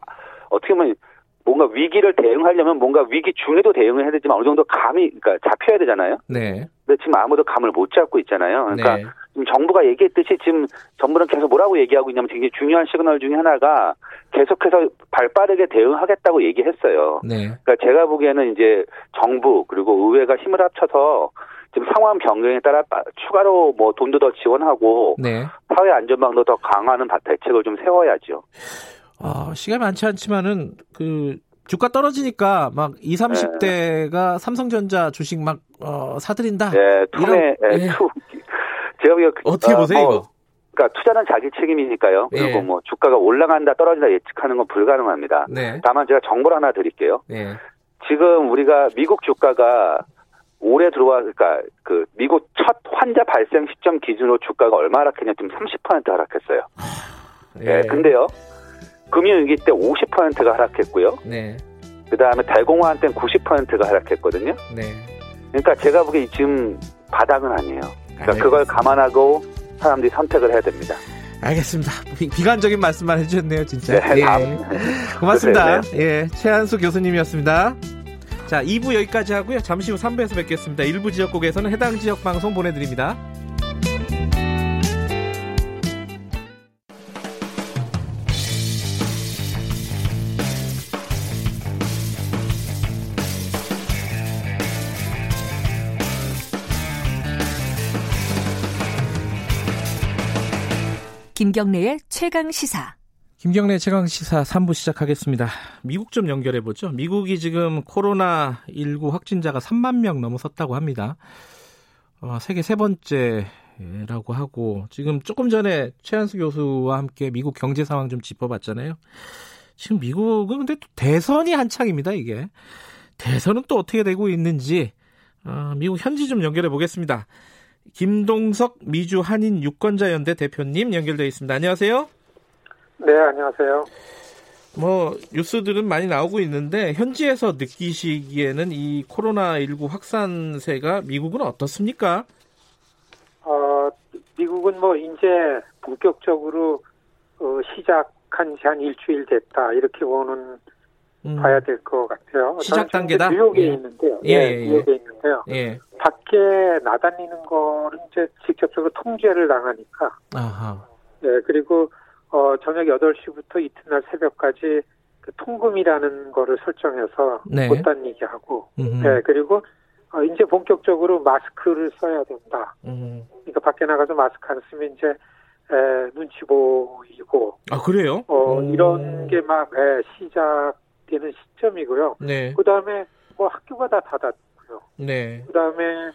어떻게 보면 뭔가 위기를 대응하려면 뭔가 위기 중에도 대응을 해야 되지만 어느 정도 감이 그러니까 잡혀야 되잖아요. 네. 근데 지금 아무도 감을 못 잡고 있잖아요. 그러니까 네. 지금 정부가 얘기했듯이 지금 정부는 계속 뭐라고 얘기하고 있냐면 굉장히 중요한 시그널 중에 하나가 계속해서 발 빠르게 대응하겠다고 얘기했어요. 네. 그러니까 제가 보기에는 이제 정부 그리고 의회가 힘을 합쳐서 지금 상황 변경에 따라 추가로 뭐 돈도 더 지원하고 네. 사회 안전망도 더 강화하는 대책을 좀 세워야죠. 어, 시간이 많지 않지만은 그 주가 떨어지니까 막 20, 30대가 네. 삼성전자 주식 막 어, 사들인다. 네, 투매, 이런, 네, 투. 제가 어떻게 어, 보세요 어, 이거? 그러니까 투자는 자기 책임이니까요. 예. 그리고 뭐 주가가 올라간다 떨어진다 예측하는 건 불가능합니다. 네. 다만 제가 정보를 하나 드릴게요. 네. 지금 우리가 미국 주가가 올해 들어와 그러니까 그 미국 첫 환자 발생 시점 기준으로 주가가 얼마 하락했냐 지금 30% 하락했어요. 예. 네, 근데요. 금융위기 때 50%가 하락했고요. 네. 그 다음에 달공화한 때는 90%가 하락했거든요. 네. 그러니까 제가 보기에 지금 바닥은 아니에요. 그러니까 알겠습니다. 그걸 감안하고 사람들이 선택을 해야 됩니다. 알겠습니다. 비, 관적인 말씀만 해주셨네요, 진짜. 네, 예. 고맙습니다. 네, 네. 예, 최한수 교수님이었습니다. 자, 2부 여기까지 하고요. 잠시 후 3부에서 뵙겠습니다. 일부 지역국에서는 해당 지역 방송 보내드립니다. 김경래의 최강 시사. 김경래 최강 시사 3부 시작하겠습니다. 미국 좀 연결해 보죠. 미국이 지금 코로나 19 확진자가 3만 명 넘어섰다고 합니다. 어, 세계 세 번째라고 하고 지금 조금 전에 최한수 교수와 함께 미국 경제 상황 좀 짚어봤잖아요. 지금 미국은 근데 또 대선이 한창입니다. 이게 대선은 또 어떻게 되고 있는지 어, 미국 현지 좀 연결해 보겠습니다. 김동석 미주 한인 유권자연대 대표님 연결되어 있습니다. 안녕하세요. 네, 안녕하세요. 뭐 뉴스들은 많이 나오고 있는데 현지에서 느끼시기에는 이 코로나 19 확산세가 미국은 어떻습니까? 어, 미국은 뭐 이제 본격적으로 어, 시작한 지 한 일주일 됐다 이렇게 보는 음. 봐야 될 것 같아요. 시작 단계다. 뉴욕에 예. 있는데요. 예, 네, 예, 뉴욕에 있는데요. 예. 밖에 나다니는 거는 이제 직접적으로 통제를 당하니까. 아하. 네, 그리고 어 저녁 8시부터 이튿날 새벽까지 그 통금이라는 거를 설정해서 네. 못 다니게 하고. 음흠. 네, 그리고 어, 이제 본격적으로 마스크를 써야 된다. 음. 그러니까 밖에 나가서 마스크 안 쓰면 이제 에, 눈치 보이고. 아 그래요? 어 음. 이런 게막 시작 되는 시점이고요. 네. 그 다음에 뭐 학교가 다 닫았고요. 네. 그 다음에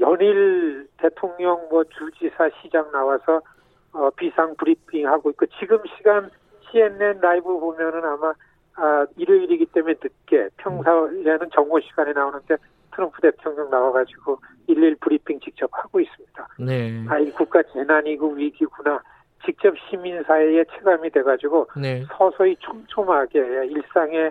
연일 대통령 뭐 주지사 시장 나와서 어, 비상 브리핑 하고 있고 지금 시간 CNN 라이브 보면은 아마 아, 일요일이기 때문에 늦게 평소에는 정오 시간에 나오는데 트럼프 대통령 나와가지고 일일 브리핑 직접 하고 있습니다. 네. 아, 이 국가 재난이고 위기구나. 직접 시민사회에 체감이 돼가지고 네. 서서히 촘촘하게 일상에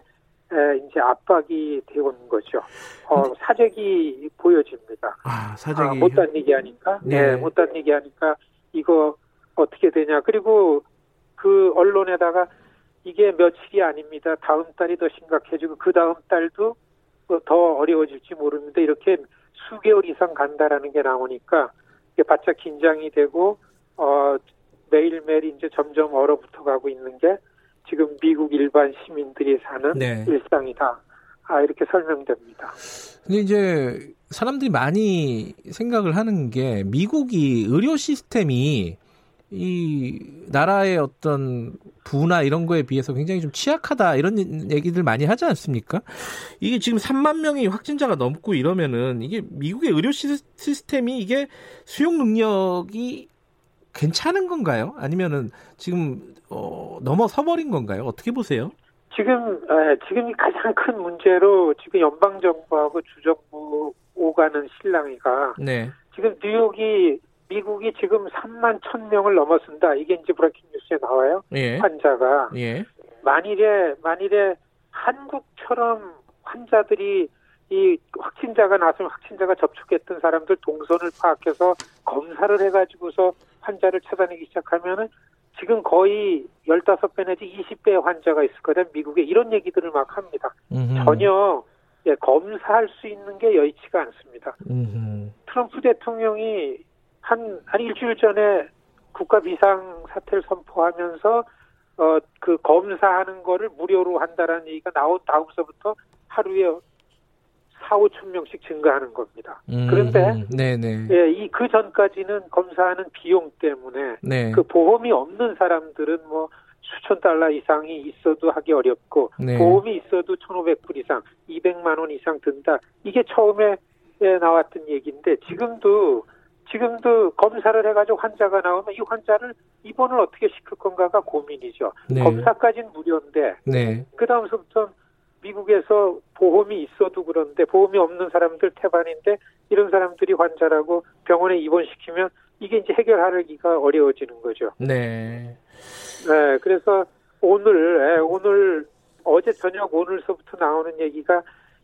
이제 압박이 되어오는 거죠. 어, 음. 사재기 보여집니다. 아, 사재기. 아, 못 다니게 하니까. 네. 네, 못 다니게 하니까 이거 어떻게 되냐. 그리고 그 언론에다가 이게 며칠이 아닙니다. 다음 달이 더 심각해지고 그 다음 달도 더 어려워질지 모릅니다. 이렇게 수개월 이상 간다라는 게 나오니까 이게 바짝 긴장이 되고 어 매일매일 이제 점점 얼어붙어 가고 있는 게 지금 미국 일반 시민들이 사는 네. 일상이다. 아, 이렇게 설명됩니다. 근데 이제 사람들이 많이 생각을 하는 게 미국이 의료 시스템이 이 나라의 어떤 부나 이런 거에 비해서 굉장히 좀 취약하다 이런 얘기들 많이 하지 않습니까? 이게 지금 3만 명이 확진자가 넘고 이러면은 이게 미국의 의료 시스템이 이게 수용 능력이 괜찮은 건가요? 아니면은 지금 어, 넘어서 버린 건가요? 어떻게 보세요? 지금 에, 지금이 가장 큰 문제로 지금 연방 정부하고 주정부 오가는 실랑이가 네. 지금 뉴욕이 미국이 지금 3만 1,000명을 넘어선다. 이게 이제 브레이킹 뉴스에 나와요. 예. 환자가. 예. 만일에 만일에 한국처럼 환자들이 이 확진자가 나서면 확진자가 접촉했던 사람들 동선을 파악해서 검사를 해가지고서 환자를 찾아내기 시작하면은 지금 거의 15배 내지 20배의 환자가 있을 거다. 미국에 이런 얘기들을 막 합니다. 음흠. 전혀 예, 검사할 수 있는 게 여의치가 않습니다. 음흠. 트럼프 대통령이 한, 한 일주일 전에 국가 비상 사태를 선포하면서 어, 그 검사하는 거를 무료로 한다라는 얘기가 나온 다음서부터 하루에 4, 5천 명씩 증가하는 겁니다. 음, 그런데 네네. 예, 이 그 전까지는 검사하는 비용 때문에 네. 그 보험이 없는 사람들은 뭐 수천 달러 이상이 있어도 하기 어렵고 네. 보험이 있어도 1,500불 이상, 200만 원 이상 든다. 이게 처음에 예, 나왔던 얘기인데 지금도 지금도 검사를 해가지고 환자가 나오면 이 환자를 입원을 어떻게 시킬 건가가 고민이죠. 네. 검사까지는 무료인데 네. 그 다음서부터 미국에서 보험이 있어도 그런데 보험이 없는 사람들 태반인데 이런 사람들이 환자라고 병원에 입원시키면 이게 이제 해결하기가 어려워지는 거죠. 네. 네, 그래서 오늘 예, 오늘 어제 저녁 오늘서부터 나오는 얘기가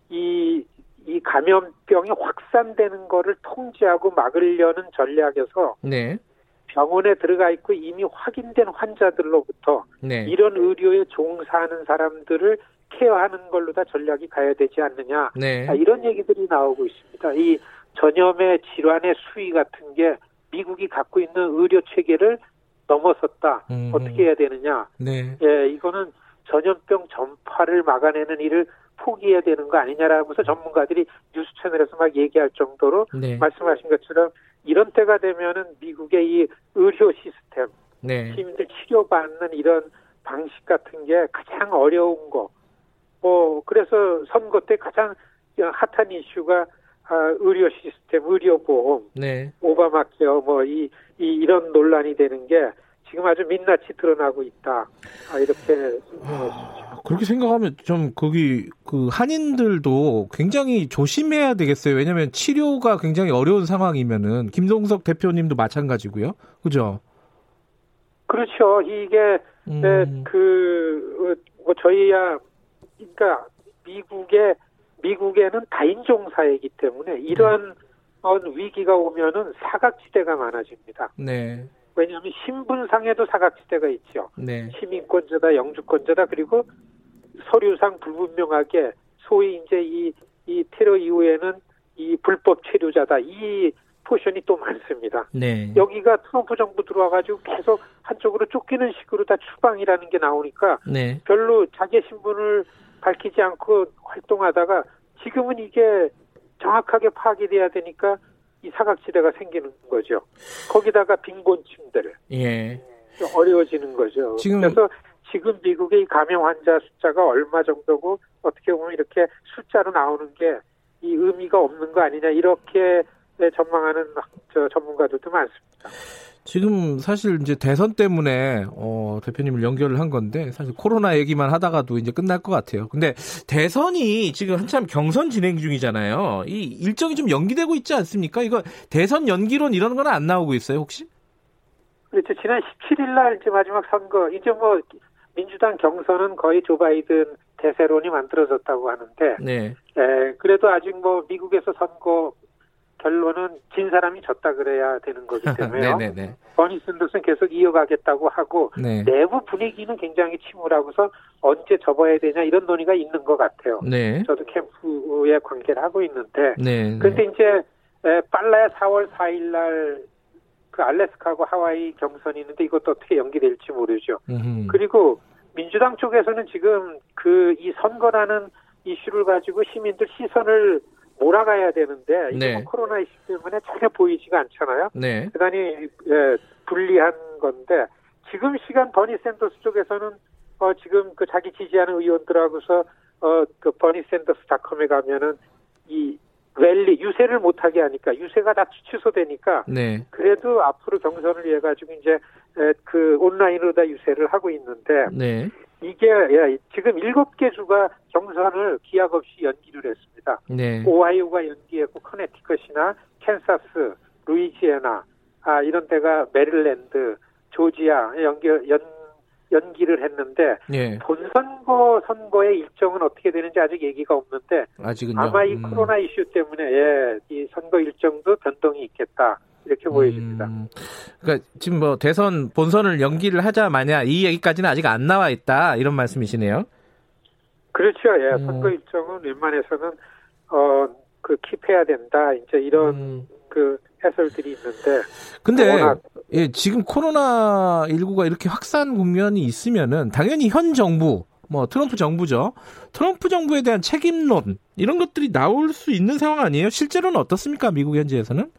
이, 이 감염병이 확산되는 거를 통제하고 막으려는 전략에서 네. 병원에 들어가 있고 이미 확인된 환자들로부터 네. 이런 의료에 종사하는 사람들을 케어하는 걸로 다 전략이 가야 되지 않느냐 네. 아, 이런 얘기들이 나오고 있습니다. 이 전염의 질환의 수위 같은 게 미국이 갖고 있는 의료 체계를 넘어섰다. 음. 어떻게 해야 되느냐? 네. 예, 이거는 전염병 전파를 막아내는 일을 포기해야 되는 거 아니냐라면서 전문가들이 뉴스 채널에서 막 얘기할 정도로 네. 말씀하신 것처럼 이런 때가 되면은 미국의 이 의료 시스템, 네. 시민들 치료받는 이런 방식 같은 게 가장 어려운 거. 뭐 그래서 선거 때 가장 핫한 이슈가 아, 의료 시스템, 의료 보험, 네. 오바마 케어 뭐이 이, 이런 논란이 되는 게 지금 아주 민낯이 드러나고 있다. 아, 이렇게 아, 그렇게 생각하면 좀 거기 그 한인들도 굉장히 조심해야 되겠어요. 왜냐하면 치료가 굉장히 어려운 상황이면은 김동석 대표님도 마찬가지고요. 그죠? 그렇죠. 이게 음. 네, 그뭐 저희야 그러니까 미국의 미국에는 다인종 사회이기 때문에 이런 네. 위기가 오면은 사각지대가 많아집니다. 네. 왜냐하면 신분상에도 사각지대가 있죠. 네. 시민권자다, 영주권자다, 그리고 서류상 불분명하게 소위 이제 이, 이 테러 이후에는 이 불법 체류자다. 이 포션이 또 많습니다. 네. 여기가 트럼프 정부 들어와가지고 계속 한쪽으로 쫓기는 식으로 다 추방이라는 게 나오니까 네. 별로 자기 신분을 밝히지 않고 활동하다가 지금은 이게 정확하게 파악이 돼야 되니까 이 사각지대가 생기는 거죠. 거기다가 빈곤층들. 예. 어려워지는 거죠. 지금 그래서 지금 미국의 감염 환자 숫자가 얼마 정도고 어떻게 보면 이렇게 숫자로 나오는 게 이 의미가 없는 거 아니냐 이렇게 전망하는 저 전문가들도 많습니다. 지금 사실 이제 대선 때문에 어, 대표님을 연결을 한 건데 사실 코로나 얘기만 하다가도 이제 끝날 것 같아요. 근데 대선이 지금 한참 경선 진행 중이잖아요. 이 일정이 좀 연기되고 있지 않습니까? 이거 대선 연기론 이런 건 안 나오고 있어요, 혹시? 그렇죠. 지난 17일 날 이제 마지막 선거 이제 뭐 민주당 경선은 거의 조 바이든 대세론이 만들어졌다고 하는데, 네. 에, 그래도 아직 뭐 미국에서 선거 결론은 진 사람이 졌다 그래야 되는 거기 [LAUGHS] 때문에요. 네, 네, 네. 버니 샌더스는 계속 이어가겠다고 하고 네. 내부 분위기는 굉장히 침울하고서 언제 접어야 되냐 이런 논의가 있는 것 같아요. 네. 저도 캠프에 관계를 하고 있는데 네, 그런데 이제 빨라야 4월 4일 날 그 알래스카하고 하와이 경선이 있는데 이것도 어떻게 연기될지 모르죠. 음흠. 그리고 민주당 쪽에서는 지금 그 이 선거라는 이슈를 가지고 시민들 시선을 몰아가야 되는데 이게 네. 뭐 코로나 이슈 때문에 전혀 보이지가 않잖아요. 네. 대단히 예, 불리한 건데 지금 시간 버니 샌더스 쪽에서는 어 지금 그 자기 지지하는 의원들하고서 어 그 버니 샌더스 닷컴에 가면은 이 랠리 유세를 못하게 하니까 유세가 다 취소되니까 네. 그래도 앞으로 경선을 위해 가지고 이제 그 온라인으로 다 유세를 하고 있는데 네. 이게 예, 지금 일곱 개 주가 경선을 기약 없이 연기를 했습니다. 네. 오하이오가 연기했고 커네티컷이나 캔사스, 루이지애나 아 이런 데가 메릴랜드, 조지아 연결 연 연기를 했는데 예. 본선거 선거의 일정은 어떻게 되는지 아직 얘기가 없는데 아직은요? 아마 이 음. 코로나 이슈 때문에 예, 이 선거 일정도 변동이 있겠다. 이렇게 음. 보여집니다. 그러니까 지금 뭐 대선 본선을 연기를 하자 마냐 이 얘기까지는 아직 안 나와 있다 이런 말씀이시네요. 그렇죠. 예, 음. 선거 일정은 웬만해서는 어 그 킵해야 된다. 이제 이런 음. 그 해설들이 있는데. 근데 예, 지금 코로나 19가 이렇게 확산 국면이 있으면은 당연히 현 정부 뭐 트럼프 정부죠. 트럼프 정부에 대한 책임론 이런 것들이 나올 수 있는 상황 아니에요? 실제로는 어떻습니까? 미국 현지에서는?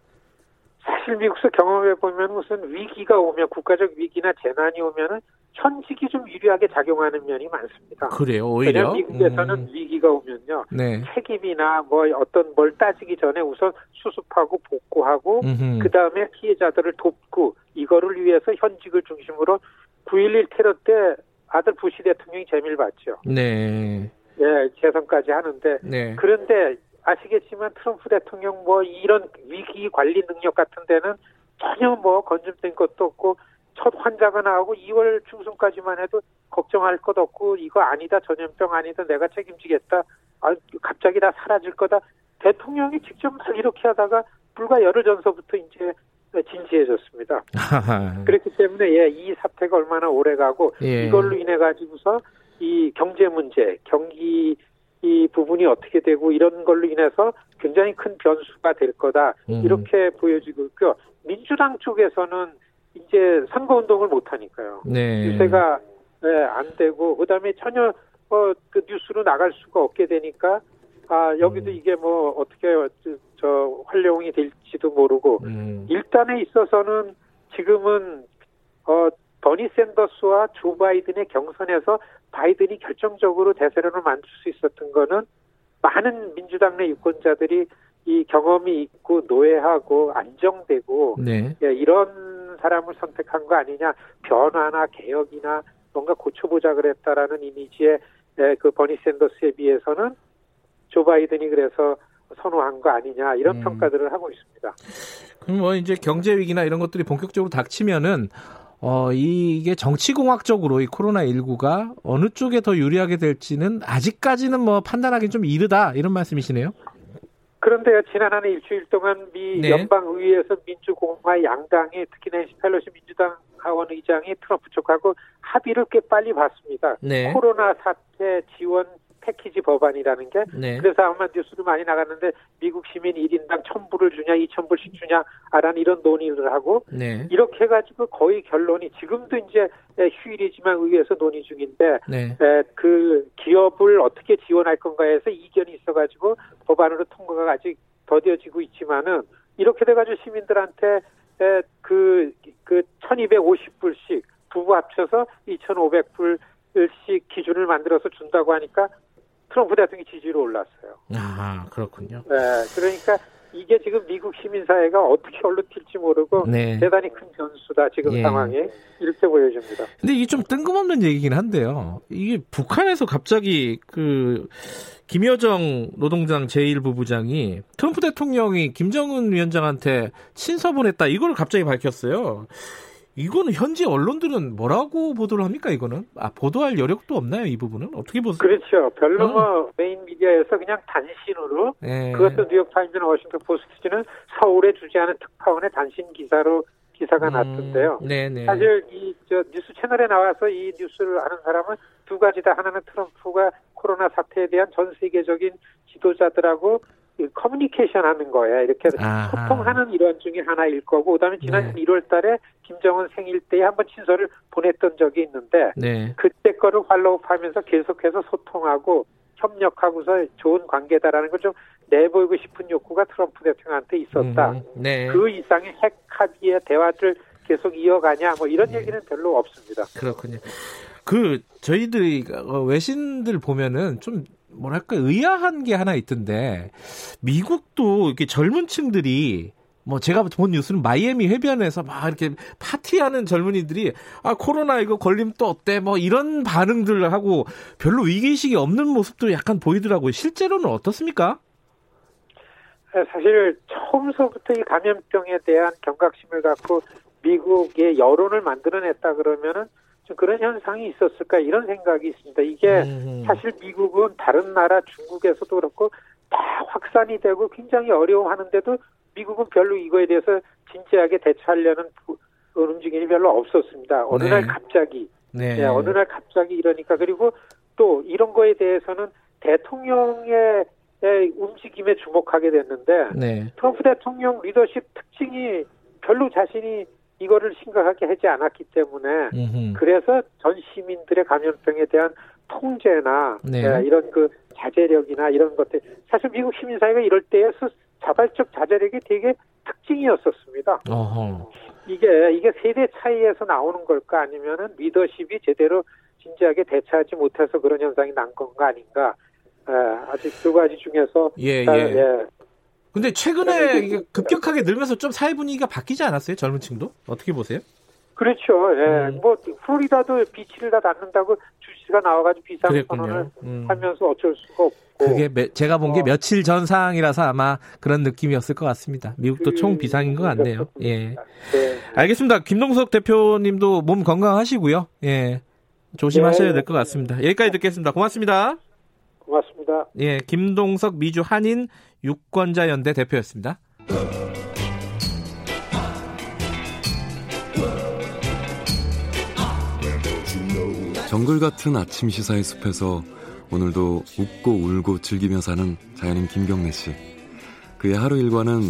사실 미국에서 경험해 보면 무슨 위기가 오면 국가적 위기나 재난이 오면은 현직이 좀 유리하게 작용하는 면이 많습니다. 그래요, 오히려. 미국에서는 음. 위기가 오면요, 네. 책임이나 뭐 어떤 뭘 따지기 전에 우선 수습하고 복구하고 그 다음에 피해자들을 돕고 이거를 위해서 현직을 중심으로 9.11 테러 때 아들 부시 대통령이 재미를 봤죠. 네. 예, 재선까지 하는데 네. 그런데 아시겠지만 트럼프 대통령 뭐 이런 위기 관리 능력 같은 데는 전혀 뭐 건짐된 것도 없고 첫 환자가 나오고 2월 중순까지만 해도 걱정할 것 없고 이거 아니다 전염병 아니다 내가 책임지겠다 아 갑자기 다 사라질 거다 대통령이 직접 막 이렇게 하다가 불과 열흘 전서부터 이제 진지해졌습니다. 그렇기 때문에 예, 이 사태가 얼마나 오래 가고 예. 이걸로 인해 가지고서 이 경제 문제, 경기 이 부분이 어떻게 되고 이런 걸로 인해서 굉장히 큰 변수가 될 거다 음. 이렇게 보여지고 있고요. 민주당 쪽에서는 이제 선거 운동을 못 하니까요. 네. 유세가 네, 안 되고 그다음에 전혀 뭐그 뉴스로 나갈 수가 없게 되니까 아 여기도 음. 이게 뭐 어떻게 저, 저 활용이 될지도 모르고 음. 일단에 있어서는 지금은 어 버니 샌더스와 조 바이든의 경선에서 바이든이 결정적으로 대세론을 만들 수 있었던 거는 많은 민주당 내 유권자들이 이 경험이 있고 노예하고 안정되고 네. 예, 이런 사람을 선택한 거 아니냐 변화나 개혁이나 뭔가 고쳐보자 그랬다라는 이미지의 예, 그 버니 샌더스에 비해서는 조 바이든이 그래서 선호한 거 아니냐 이런 음. 평가들을 하고 있습니다. 그럼 뭐 이제 경제 위기나 이런 것들이 본격적으로 닥치면은 어, 이게 정치공학적으로 이 코로나 19가 어느 쪽에 더 유리하게 될지는 아직까지는 뭐 판단하기 좀 이르다 이런 말씀이시네요. 그런데요, 지난 한 일주일 동안 미 네. 연방의회에서 민주공화 양당이 특히 낸시 펠로시 민주당 하원 의장이 트럼프 쪽하고 합의를 꽤 빨리 봤습니다. 네. 코로나 사태 지원 패키지 법안이라는 게 네. 그래서 아마 뉴스도 많이 나갔는데 미국 시민 1인당 1000불을 주냐 2000불씩 주냐 아라는 이런 논의를 하고 네. 이렇게 해가지고 거의 결론이 지금도 이제 휴일이지만 의회에서 논의 중인데 네. 그 기업을 어떻게 지원할 건가에서 이견이 있어 가지고 법안으로 통과가 아직 더뎌지고 있지만은 이렇게 돼 가지고 시민들한테 그, 그 1250불씩 부부 합쳐서 2500불씩 기준을 만들어서 준다고 하니까 트럼프 대통령이 지지로 올랐어요. 아, 그렇군요. 네, 그러니까 이게 지금 미국 시민사회가 어떻게 얼룩튈지 모르고 네. 대단히 큰 변수다 지금 예. 상황이 이렇게 보여집니다. 근데 이게 좀 뜬금없는 얘기긴 한데요. 이게 북한에서 갑자기 그 김여정 노동당 제1부부장이 트럼프 대통령이 김정은 위원장한테 친서 보냈다 이걸 갑자기 밝혔어요. 이거는 현지 언론들은 뭐라고 보도를 합니까? 이거는 아 보도할 여력도 없나요? 이 부분은 어떻게 보세요? 그렇죠. 별로 어. 뭐 main media에서 그냥 단신으로 네. 그것도 뉴욕 타임즈나 워싱턴 포스트는 서울에 주재하는 특파원의 단신 기사로 기사가 음, 났던데요. 네네. 사실 이 저 뉴스 채널에 나와서 이 뉴스를 아는 사람은 두 가지다. 하나는 트럼프가 코로나 사태에 대한 전 세계적인 지도자들하고 커뮤니케이션 하는 거예요. 이렇게 아하. 소통하는 일환 중에 하나일 거고, 그 다음에 지난 네. 1월 달에 김정은 생일 때에 한번 친서를 보냈던 적이 있는데, 네. 그때 거를 follow 하면서 계속해서 소통하고 협력하고서 좋은 관계다라는 걸 좀 내보이고 싶은 욕구가 트럼프 대통령한테 있었다. 음, 네. 그 이상의 핵 합의의 대화를 계속 이어가냐, 뭐 이런 네. 얘기는 별로 없습니다. 그렇군요. 그 저희들이 어, 외신들 보면은 좀 뭐랄까 의아한 게 하나 있던데 미국도 이렇게 젊은 층들이 뭐 제가 본 뉴스는 마이애미 해변에서 막 이렇게 파티하는 젊은이들이 아 코로나 이거 걸리면 또 어때 뭐 이런 반응들을 하고 별로 위기의식이 없는 모습도 약간 보이더라고요. 실제로는 어떻습니까? 사실 처음서부터 이 감염병에 대한 경각심을 갖고 미국의 여론을 만들어냈다 그러면은 좀 그런 현상이 있었을까 이런 생각이 있습니다. 이게 음. 사실 미국은 다른 나라 중국에서도 그렇고 다 확산이 되고 굉장히 어려워하는데도 미국은 별로 이거에 대해서 진지하게 대처하려는 움직임이 별로 없었습니다. 어느 네. 날 갑자기, 네. 네, 어느 날 갑자기 이러니까 그리고 또 이런 거에 대해서는 대통령의 움직임에 주목하게 됐는데 네. 트럼프 대통령 리더십 특징이 별로 자신이 이거를 심각하게 하지 않았기 때문에 음흠. 그래서 전 시민들의 감염병에 대한 통제나 네. 네, 이런 그 자제력이나 이런 것들 사실 미국 시민사회가 이럴 때에 자발적 자제력이 되게 특징이었었습니다. 어허. 이게 이게 세대 차이에서 나오는 걸까 아니면은 리더십이 제대로 진지하게 대처하지 못해서 그런 현상이 난 건가 아닌가 예, 아직 두 가지 중에서 예, 예. 예. 근데 최근에 이게 급격하게 늘면서 좀 사회 분위기가 바뀌지 않았어요? 젊은 층도? 어떻게 보세요? 그렇죠. 예. 음. 뭐 플로리다도 비치를 다 닫는다고 주시가 나와가지고 비상 선언을 음. 하면서 어쩔 수가 없고. 그게 매, 제가 본게 어. 며칠 전 상황이라서 아마 그런 느낌이었을 것 같습니다. 미국도 그, 총 비상인 것 같네요. 예. 네. 알겠습니다. 김동석 대표님도 몸 건강하시고요. 예. 조심하셔야 네. 될것 같습니다. 여기까지 듣겠습니다. 고맙습니다. 고맙습니다. 예, 김동석 미주 한인 유권자 연대 대표였습니다. 정글 같은 아침 시사의 숲에서 오늘도 웃고 울고 즐기며 사는 자연인 김경래 씨. 그의 하루 일과는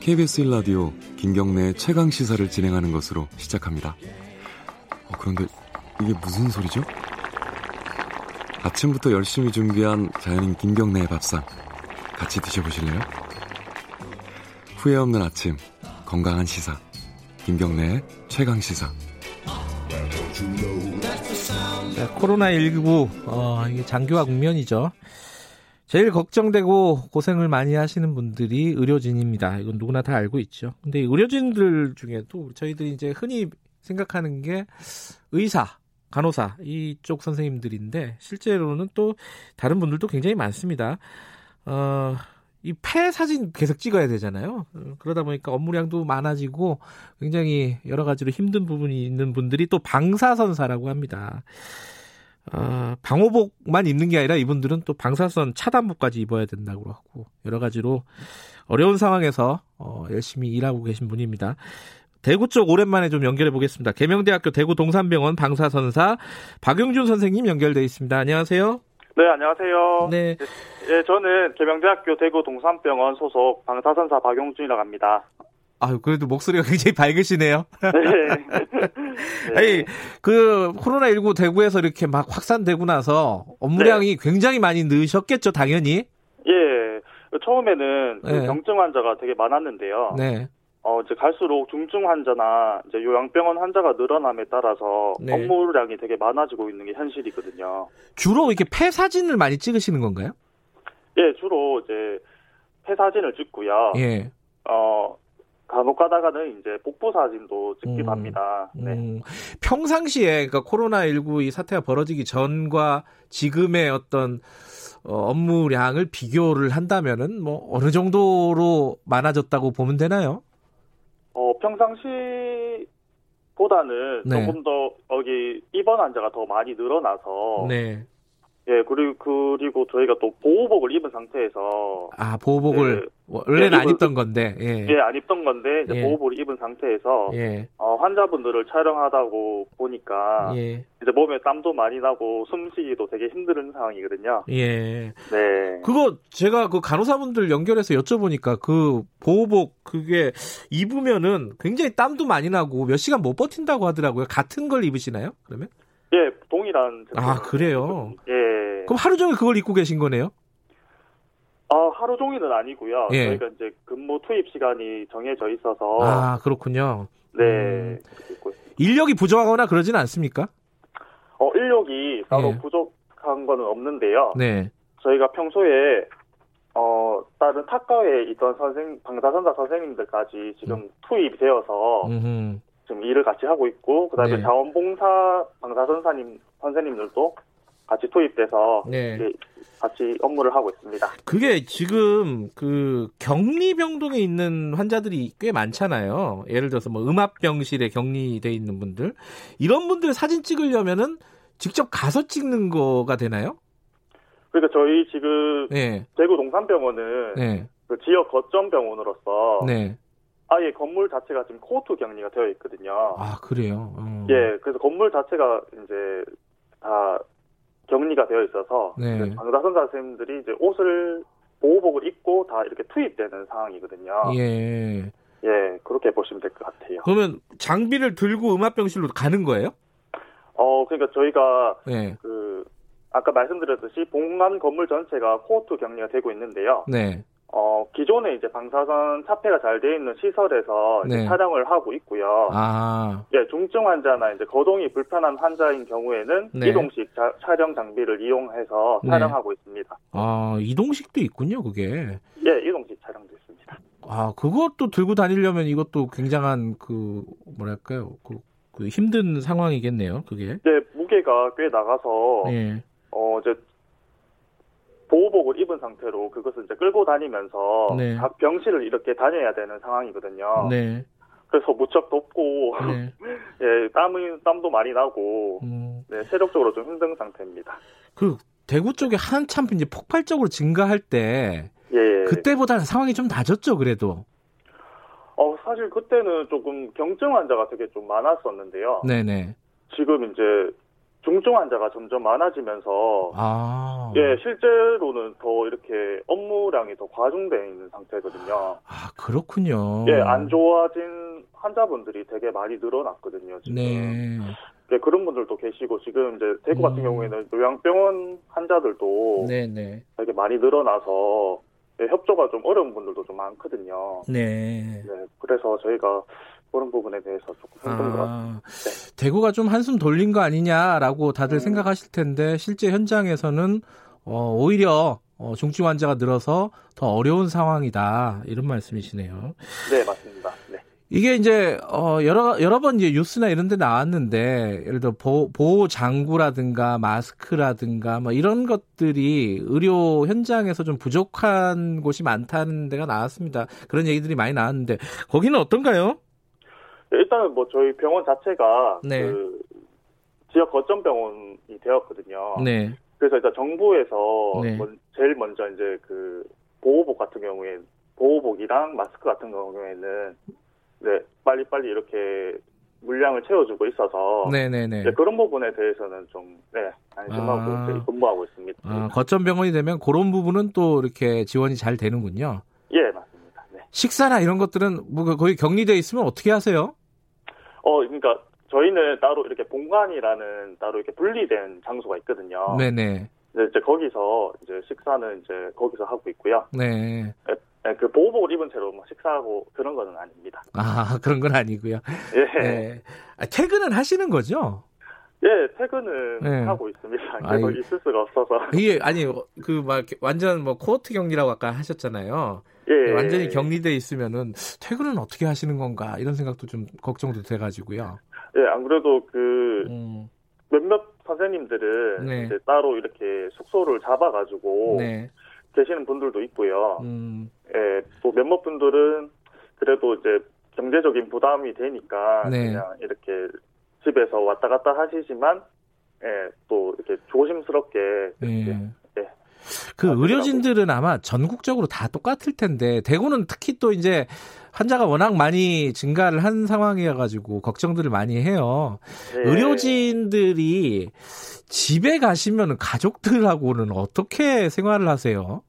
KBS 1라디오 김경래의 최강 시사를 진행하는 것으로 시작합니다. 어, 그런데 이게 무슨 소리죠? 아침부터 열심히 준비한 자연인 김경래의 밥상 같이 드셔보실래요? 후회 없는 아침 건강한 시사 김경래의 최강 시사 코로나19 어, 이게 장기화 국면이죠. 제일 걱정되고 고생을 많이 하시는 분들이 의료진입니다. 이건 누구나 다 알고 있죠. 근데 의료진들 중에도 저희들이 이제 흔히 생각하는 게 의사, 간호사 이쪽 선생님들인데 실제로는 또 다른 분들도 굉장히 많습니다. 어, 이 폐 사진 계속 찍어야 되잖아요. 그러다 보니까 업무량도 많아지고 굉장히 여러 가지로 힘든 부분이 있는 분들이 또 방사선사라고 합니다. 어, 방호복만 입는 게 아니라 이분들은 또 방사선 차단복까지 입어야 된다고 하고 여러 가지로 어려운 상황에서 어, 열심히 일하고 계신 분입니다. 대구 쪽 오랜만에 좀 연결해 보겠습니다. 계명대학교 대구 동산병원 방사선사 박용준 선생님 연결돼 있습니다. 안녕하세요. 네, 안녕하세요. 네. 예, 저는 계명대학교 대구 동산병원 소속 방사선사 박용준이라고 합니다. 아유, 그래도 목소리가 굉장히 밝으시네요. 네. [LAUGHS] 아니, 그, 코로나19 대구에서 이렇게 막 확산되고 나서 업무량이 네. 굉장히 많이 늘으셨겠죠, 당연히? 예. 처음에는 그 네. 경증 환자가 되게 많았는데요. 네. 어, 이제 갈수록 중증 환자나 이제 요양병원 환자가 늘어남에 따라서 네. 업무량이 되게 많아지고 있는 게 현실이거든요. 주로 이렇게 폐 사진을 많이 찍으시는 건가요? 예, 주로 이제 폐 사진을 찍고요. 예. 어, 간혹 가다가는 이제 복부 사진도 찍기도 음, 합니다. 네. 음, 평상시에 그러니까 코로나19 이 사태가 벌어지기 전과 지금의 어떤 어, 업무량을 비교를 한다면은 뭐 어느 정도로 많아졌다고 보면 되나요? 어, 평상시보다는 네. 조금 더 여기 입원 환자가 더 많이 늘어나서 네. 예, 그리고, 그리고 저희가 또 보호복을 입은 상태에서. 아, 보호복을 네, 원래는 네, 안 입던 건데, 예. 예, 안 입던 건데, 이제 예. 보호복을 입은 상태에서. 예. 어, 환자분들을 촬영하다고 보니까. 예. 이제 몸에 땀도 많이 나고 숨쉬기도 되게 힘든 상황이거든요. 예. 네. 그거 제가 그 간호사분들 연결해서 여쭤보니까 그 보호복 그게 입으면은 굉장히 땀도 많이 나고 몇 시간 못 버틴다고 하더라고요. 같은 걸 입으시나요? 그러면? 예, 동일한. 아, 그래요? 예. 그럼 하루 종일 그걸 입고 계신 거네요? 아, 하루 종일은 아니고요. 예. 저희가 이제 근무 투입 시간이 정해져 있어서. 아, 그렇군요. 네. 음. 인력이 부족하거나 그러지는 않습니까? 어, 인력이 따로 예. 부족한 거는 없는데요. 네. 저희가 평소에 어, 다른 탁과에 있던 선생, 방사선사 선생님들까지 지금 음. 투입이 되어서 음흠. 지금 일을 같이 하고 있고 그다음에 네. 자원봉사 방사선사님 선생님들도 같이 투입돼서 네. 같이 업무를 하고 있습니다. 그게 지금 그 격리 병동에 있는 환자들이 꽤 많잖아요. 예를 들어서 뭐 음압병실에 격리돼 있는 분들 이런 분들 사진 찍으려면은 직접 가서 찍는 거가 되나요? 그러니까 저희 지금 네. 대구 동산병원은 네. 그 지역 거점 병원으로서 네. 아 예 건물 자체가 지금 코호트 격리가 되어 있거든요. 아 그래요? 어. 예, 그래서 건물 자체가 이제 다 격리가 되어 있어서 네. 방사선사 선생님들이 이제 옷을 보호복을 입고 다 이렇게 투입되는 상황이거든요. 예. 예, 그렇게 보시면 될 것 같아요. 그러면 장비를 들고 음압병실로 가는 거예요? 어, 그러니까 저희가 네. 그 아까 말씀드렸듯이 봉만 건물 전체가 코호트 격리가 되고 있는데요. 네. 어, 기존에 이제 방사선 차폐가 잘 돼 있는 시설에서 네. 촬영을 하고 있고요. 아. 예, 중증 환자나 이제 거동이 불편한 환자인 경우에는 네. 이동식 자, 촬영 장비를 이용해서 네. 촬영하고 있습니다. 아, 이동식도 있군요, 그게. 예, 이동식 촬영도 있습니다. 아, 그것도 들고 다니려면 이것도 굉장한 그 뭐랄까요? 그, 그 힘든 상황이겠네요, 그게. 네, 무게가 꽤 나가서 예. 어, 이제 보호복을 입은 상태로 그것을 이제 끌고 다니면서 네. 각 병실을 이렇게 다녀야 되는 상황이거든요. 네. 그래서 무척 덥고 네. [LAUGHS] 예, 땀이 땀도 많이 나고 음. 네, 체력적으로 좀 힘든 상태입니다. 그 대구 쪽에 한참 이제 폭발적으로 증가할 때 예. 그때보다는 상황이 좀 낮았죠, 그래도. 어, 사실 그때는 조금 경증 환자가 되게 좀 많았었는데요. 네네. 지금 이제 중증 환자가 점점 많아지면서 아. 예 실제로는 더 이렇게 업무량이 더 과중되어 있는 상태거든요. 아 그렇군요. 예안 좋아진 환자분들이 되게 많이 늘어났거든요. 지금. 네. 예, 그런 분들도 계시고 지금 이제 대구 같은 음. 경우에는 요양병원 환자들도 네네. 네. 되게 많이 늘어나서 예, 협조가 좀 어려운 분들도 좀 많거든요. 네. 네. 그래서 저희가 그런 부분에 대해서 조금 힘든 아, 것. 네. 대구가 좀 한숨 돌린 거 아니냐라고 다들 음. 생각하실 텐데 실제 현장에서는 어, 오히려 어, 중증 환자가 늘어서 더 어려운 상황이다 이런 말씀이시네요. 네 맞습니다. 네. 이게 이제 어 여러 여러 번 이제 뉴스나 이런 데 나왔는데 예를 들어 보호, 보호 장구라든가 마스크라든가 뭐 이런 것들이 의료 현장에서 좀 부족한 곳이 많다는 데가 나왔습니다. 그런 얘기들이 많이 나왔는데 거기는 어떤가요? 일단은 뭐 저희 병원 자체가 네. 그 지역 거점 병원이 되었거든요. 네. 그래서 일단 정부에서 네. 제일 먼저 이제 그 보호복 같은 경우에 보호복이랑 마스크 같은 경우에는 네 빨리 빨리 이렇게 물량을 채워주고 있어서 네네네. 네, 그런 부분에 대해서는 좀 네, 안심하고 아. 근무하고 있습니다. 아, 거점 병원이 되면 그런 부분은 또 이렇게 지원이 잘 되는군요. 예, 맞습니다. 네. 식사나 이런 것들은 뭐 거의 격리돼 있으면 어떻게 하세요? 어, 그러니까 저희는 따로 이렇게 본관이라는 따로 이렇게 분리된 장소가 있거든요. 네네. 이제 거기서 이제 식사는 이제 거기서 하고 있고요. 네. 네, 네 그 보호복을 입은 채로 뭐 식사하고 그런 거는 아닙니다. 아 그런 건 아니고요. 예. 네. 아, 퇴근은 하시는 거죠? 예, 퇴근은 네. 하고 있습니다. 계속 아니, 있을 수가 없어서. 이게 아니 그 막 완전 뭐 코어트 격리라고 아까 하셨잖아요. 예. 완전히 격리돼 있으면은 퇴근은 어떻게 하시는 건가 이런 생각도 좀 걱정도 돼가지고요. 예, 안 그래도 그 음. 몇몇 선생님들은 네. 이제 따로 이렇게 숙소를 잡아가지고 네. 계시는 분들도 있고요. 음. 예, 또 몇몇 분들은 그래도 이제 경제적인 부담이 되니까 네. 그냥 이렇게 집에서 왔다 갔다 하시지만 예, 또 이렇게 조심스럽게 예. 그 의료진들은 아마 전국적으로 다 똑같을 텐데 대구는 특히 또 이제 환자가 워낙 많이 증가를 한 상황이어가지고 걱정들을 많이 해요. 네. 의료진들이 집에 가시면 가족들하고는 어떻게 생활을 하세요?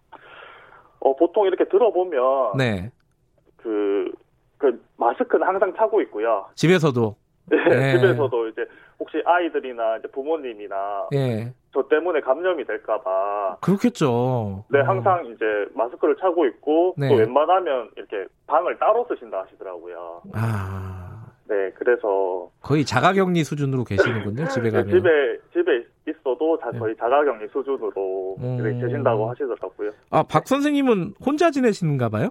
어, 보통 이렇게 들어보면 네. 그, 그 마스크는 항상 차고 있고요. 집에서도. 네, 네. 집에서도 이제 혹시 아이들이나 이제 부모님이나 예. 저 때문에 감염이 될까봐 그렇겠죠. 네, 어. 항상 어. 이제 마스크를 차고 있고 네. 또 웬만하면 이렇게 방을 따로 쓰신다 하시더라고요. 아. 네, 그래서 거의 자가격리 수준으로 계시는군요. [LAUGHS] 집에 가면. 집에 집에 있어도 다 네. 거의 자가격리 수준으로 음. 계신다고 하시더라고요. 아, 박 선생님은 혼자 지내시는가 봐요?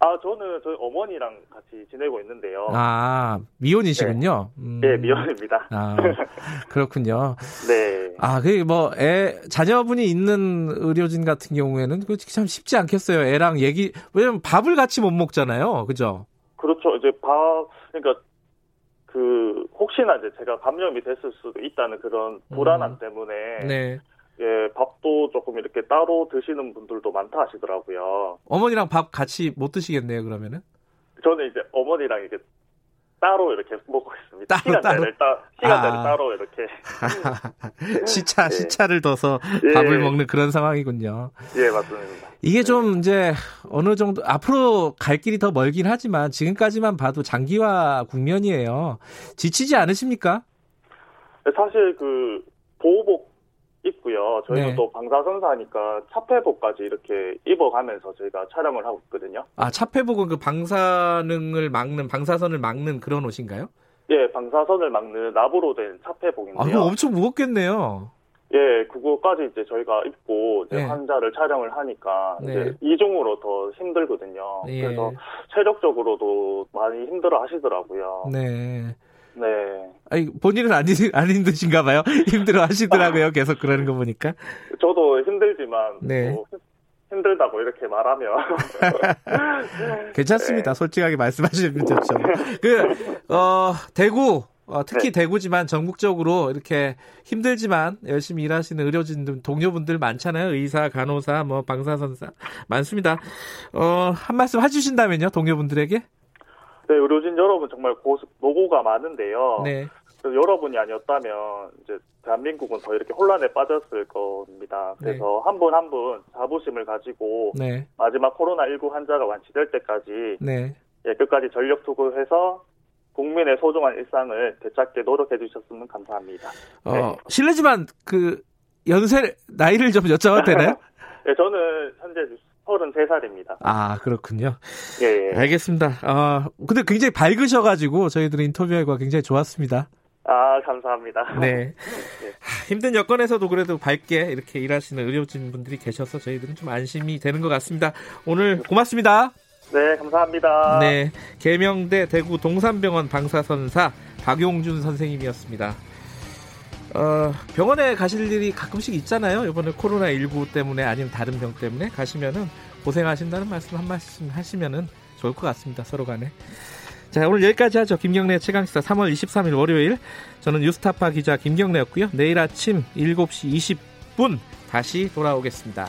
아, 저는 저희 어머니랑 같이 지내고 있는데요. 아, 미혼이시군요. 네, 음. 네 미혼입니다. 아, 그렇군요. [LAUGHS] 네. 아, 그, 뭐, 애, 자녀분이 있는 의료진 같은 경우에는 그참 쉽지 않겠어요. 애랑 얘기, 왜냐면 밥을 같이 못 먹잖아요. 그죠? 그렇죠. 이제 밥, 그러니까 그, 혹시나 이제 제가 감염이 됐을 수도 있다는 그런 불안함 음. 때문에. 네. 예, 밥도 조금 이렇게 따로 드시는 분들도 많다 하시더라고요. 어머니랑 밥 같이 못 드시겠네요, 그러면은? 저는 이제 어머니랑 이렇게 따로 이렇게 먹고 있습니다. 따로, 시간대를 따로. 따, 시간대를 아. 따로 이렇게. [LAUGHS] 시차, 네. 시차를 둬서 예. 밥을 먹는 그런 상황이군요. 예, 맞습니다. 이게 좀 이제 어느 정도, 앞으로 갈 길이 더 멀긴 하지만 지금까지만 봐도 장기화 국면이에요. 지치지 않으십니까? 사실 그 보호복 있고요. 저희는 네. 또 방사선사니까 차폐복까지 이렇게 입어가면서 저희가 촬영을 하고 있거든요. 아 차폐복은 그 방사능을 막는 방사선을 막는 그런 옷인가요? 예, 방사선을 막는 납으로 된 차폐복인데요. 아, 그거 엄청 무겁겠네요. 예, 그거까지 이제 저희가 입고 이제 네. 환자를 촬영을 하니까 네. 이제 이중으로 더 힘들거든요. 예. 그래서 체력적으로도 많이 힘들어 하시더라고요. 네. 네. 아니, 본인은 안, 안 힘드신가 봐요. [LAUGHS] 힘들어 하시더라고요. 계속 그러는 거 보니까. 저도 힘들지만. 네. 힘들다고 이렇게 말하면. [LAUGHS] 괜찮습니다. 네. 솔직하게 말씀하시면 좋죠. 그, 어, 대구, 어, 특히 네. 대구지만 전국적으로 이렇게 힘들지만 열심히 일하시는 의료진 동료분들 많잖아요. 의사, 간호사, 뭐 방사선사 많습니다. 어, 한 말씀 해주신다면요, 동료분들에게? 네, 의료진 여러분 정말 고, 노고가 많은데요. 네. 여러분이 아니었다면 이제 대한민국은 더 이렇게 혼란에 빠졌을 겁니다. 그래서 네. 한분 한 분 자부심을 가지고 네. 마지막 코로나19 환자가 완치될 때까지 네. 예, 끝까지 전력 투구해서 국민의 소중한 일상을 되찾게 노력해 주셨으면 감사합니다. 어, 네. 실례지만 그 연세 나이를 좀 여쭤봐도 되나요? 네, [LAUGHS] 저는 현재 33살입니다. 아, 그렇군요. 예, 예. 알겠습니다. 아, 근데 굉장히 밝으셔가지고 저희들 인터뷰가 굉장히 좋았습니다. 아, 감사합니다. 네. 네. 힘든 여건에서도 그래도 밝게 이렇게 일하시는 의료진 분들이 계셔서 저희들은 좀 안심이 되는 것 같습니다. 오늘 고맙습니다. 네, 감사합니다. 네. 계명대 대구 동산병원 방사선사 박용준 선생님이었습니다. 어, 병원에 가실 일이 가끔씩 있잖아요. 이번에 코로나 19 때문에 아니면 다른 병 때문에 가시면은 고생하신다는 말씀 한 말씀 하시면은 좋을 것 같습니다. 서로 간에. 자, 오늘 여기까지 하죠. 김경래 최강시사 3월 23일 월요일. 저는 뉴스타파 기자 김경래였고요. 내일 아침 7시 20분 다시 돌아오겠습니다.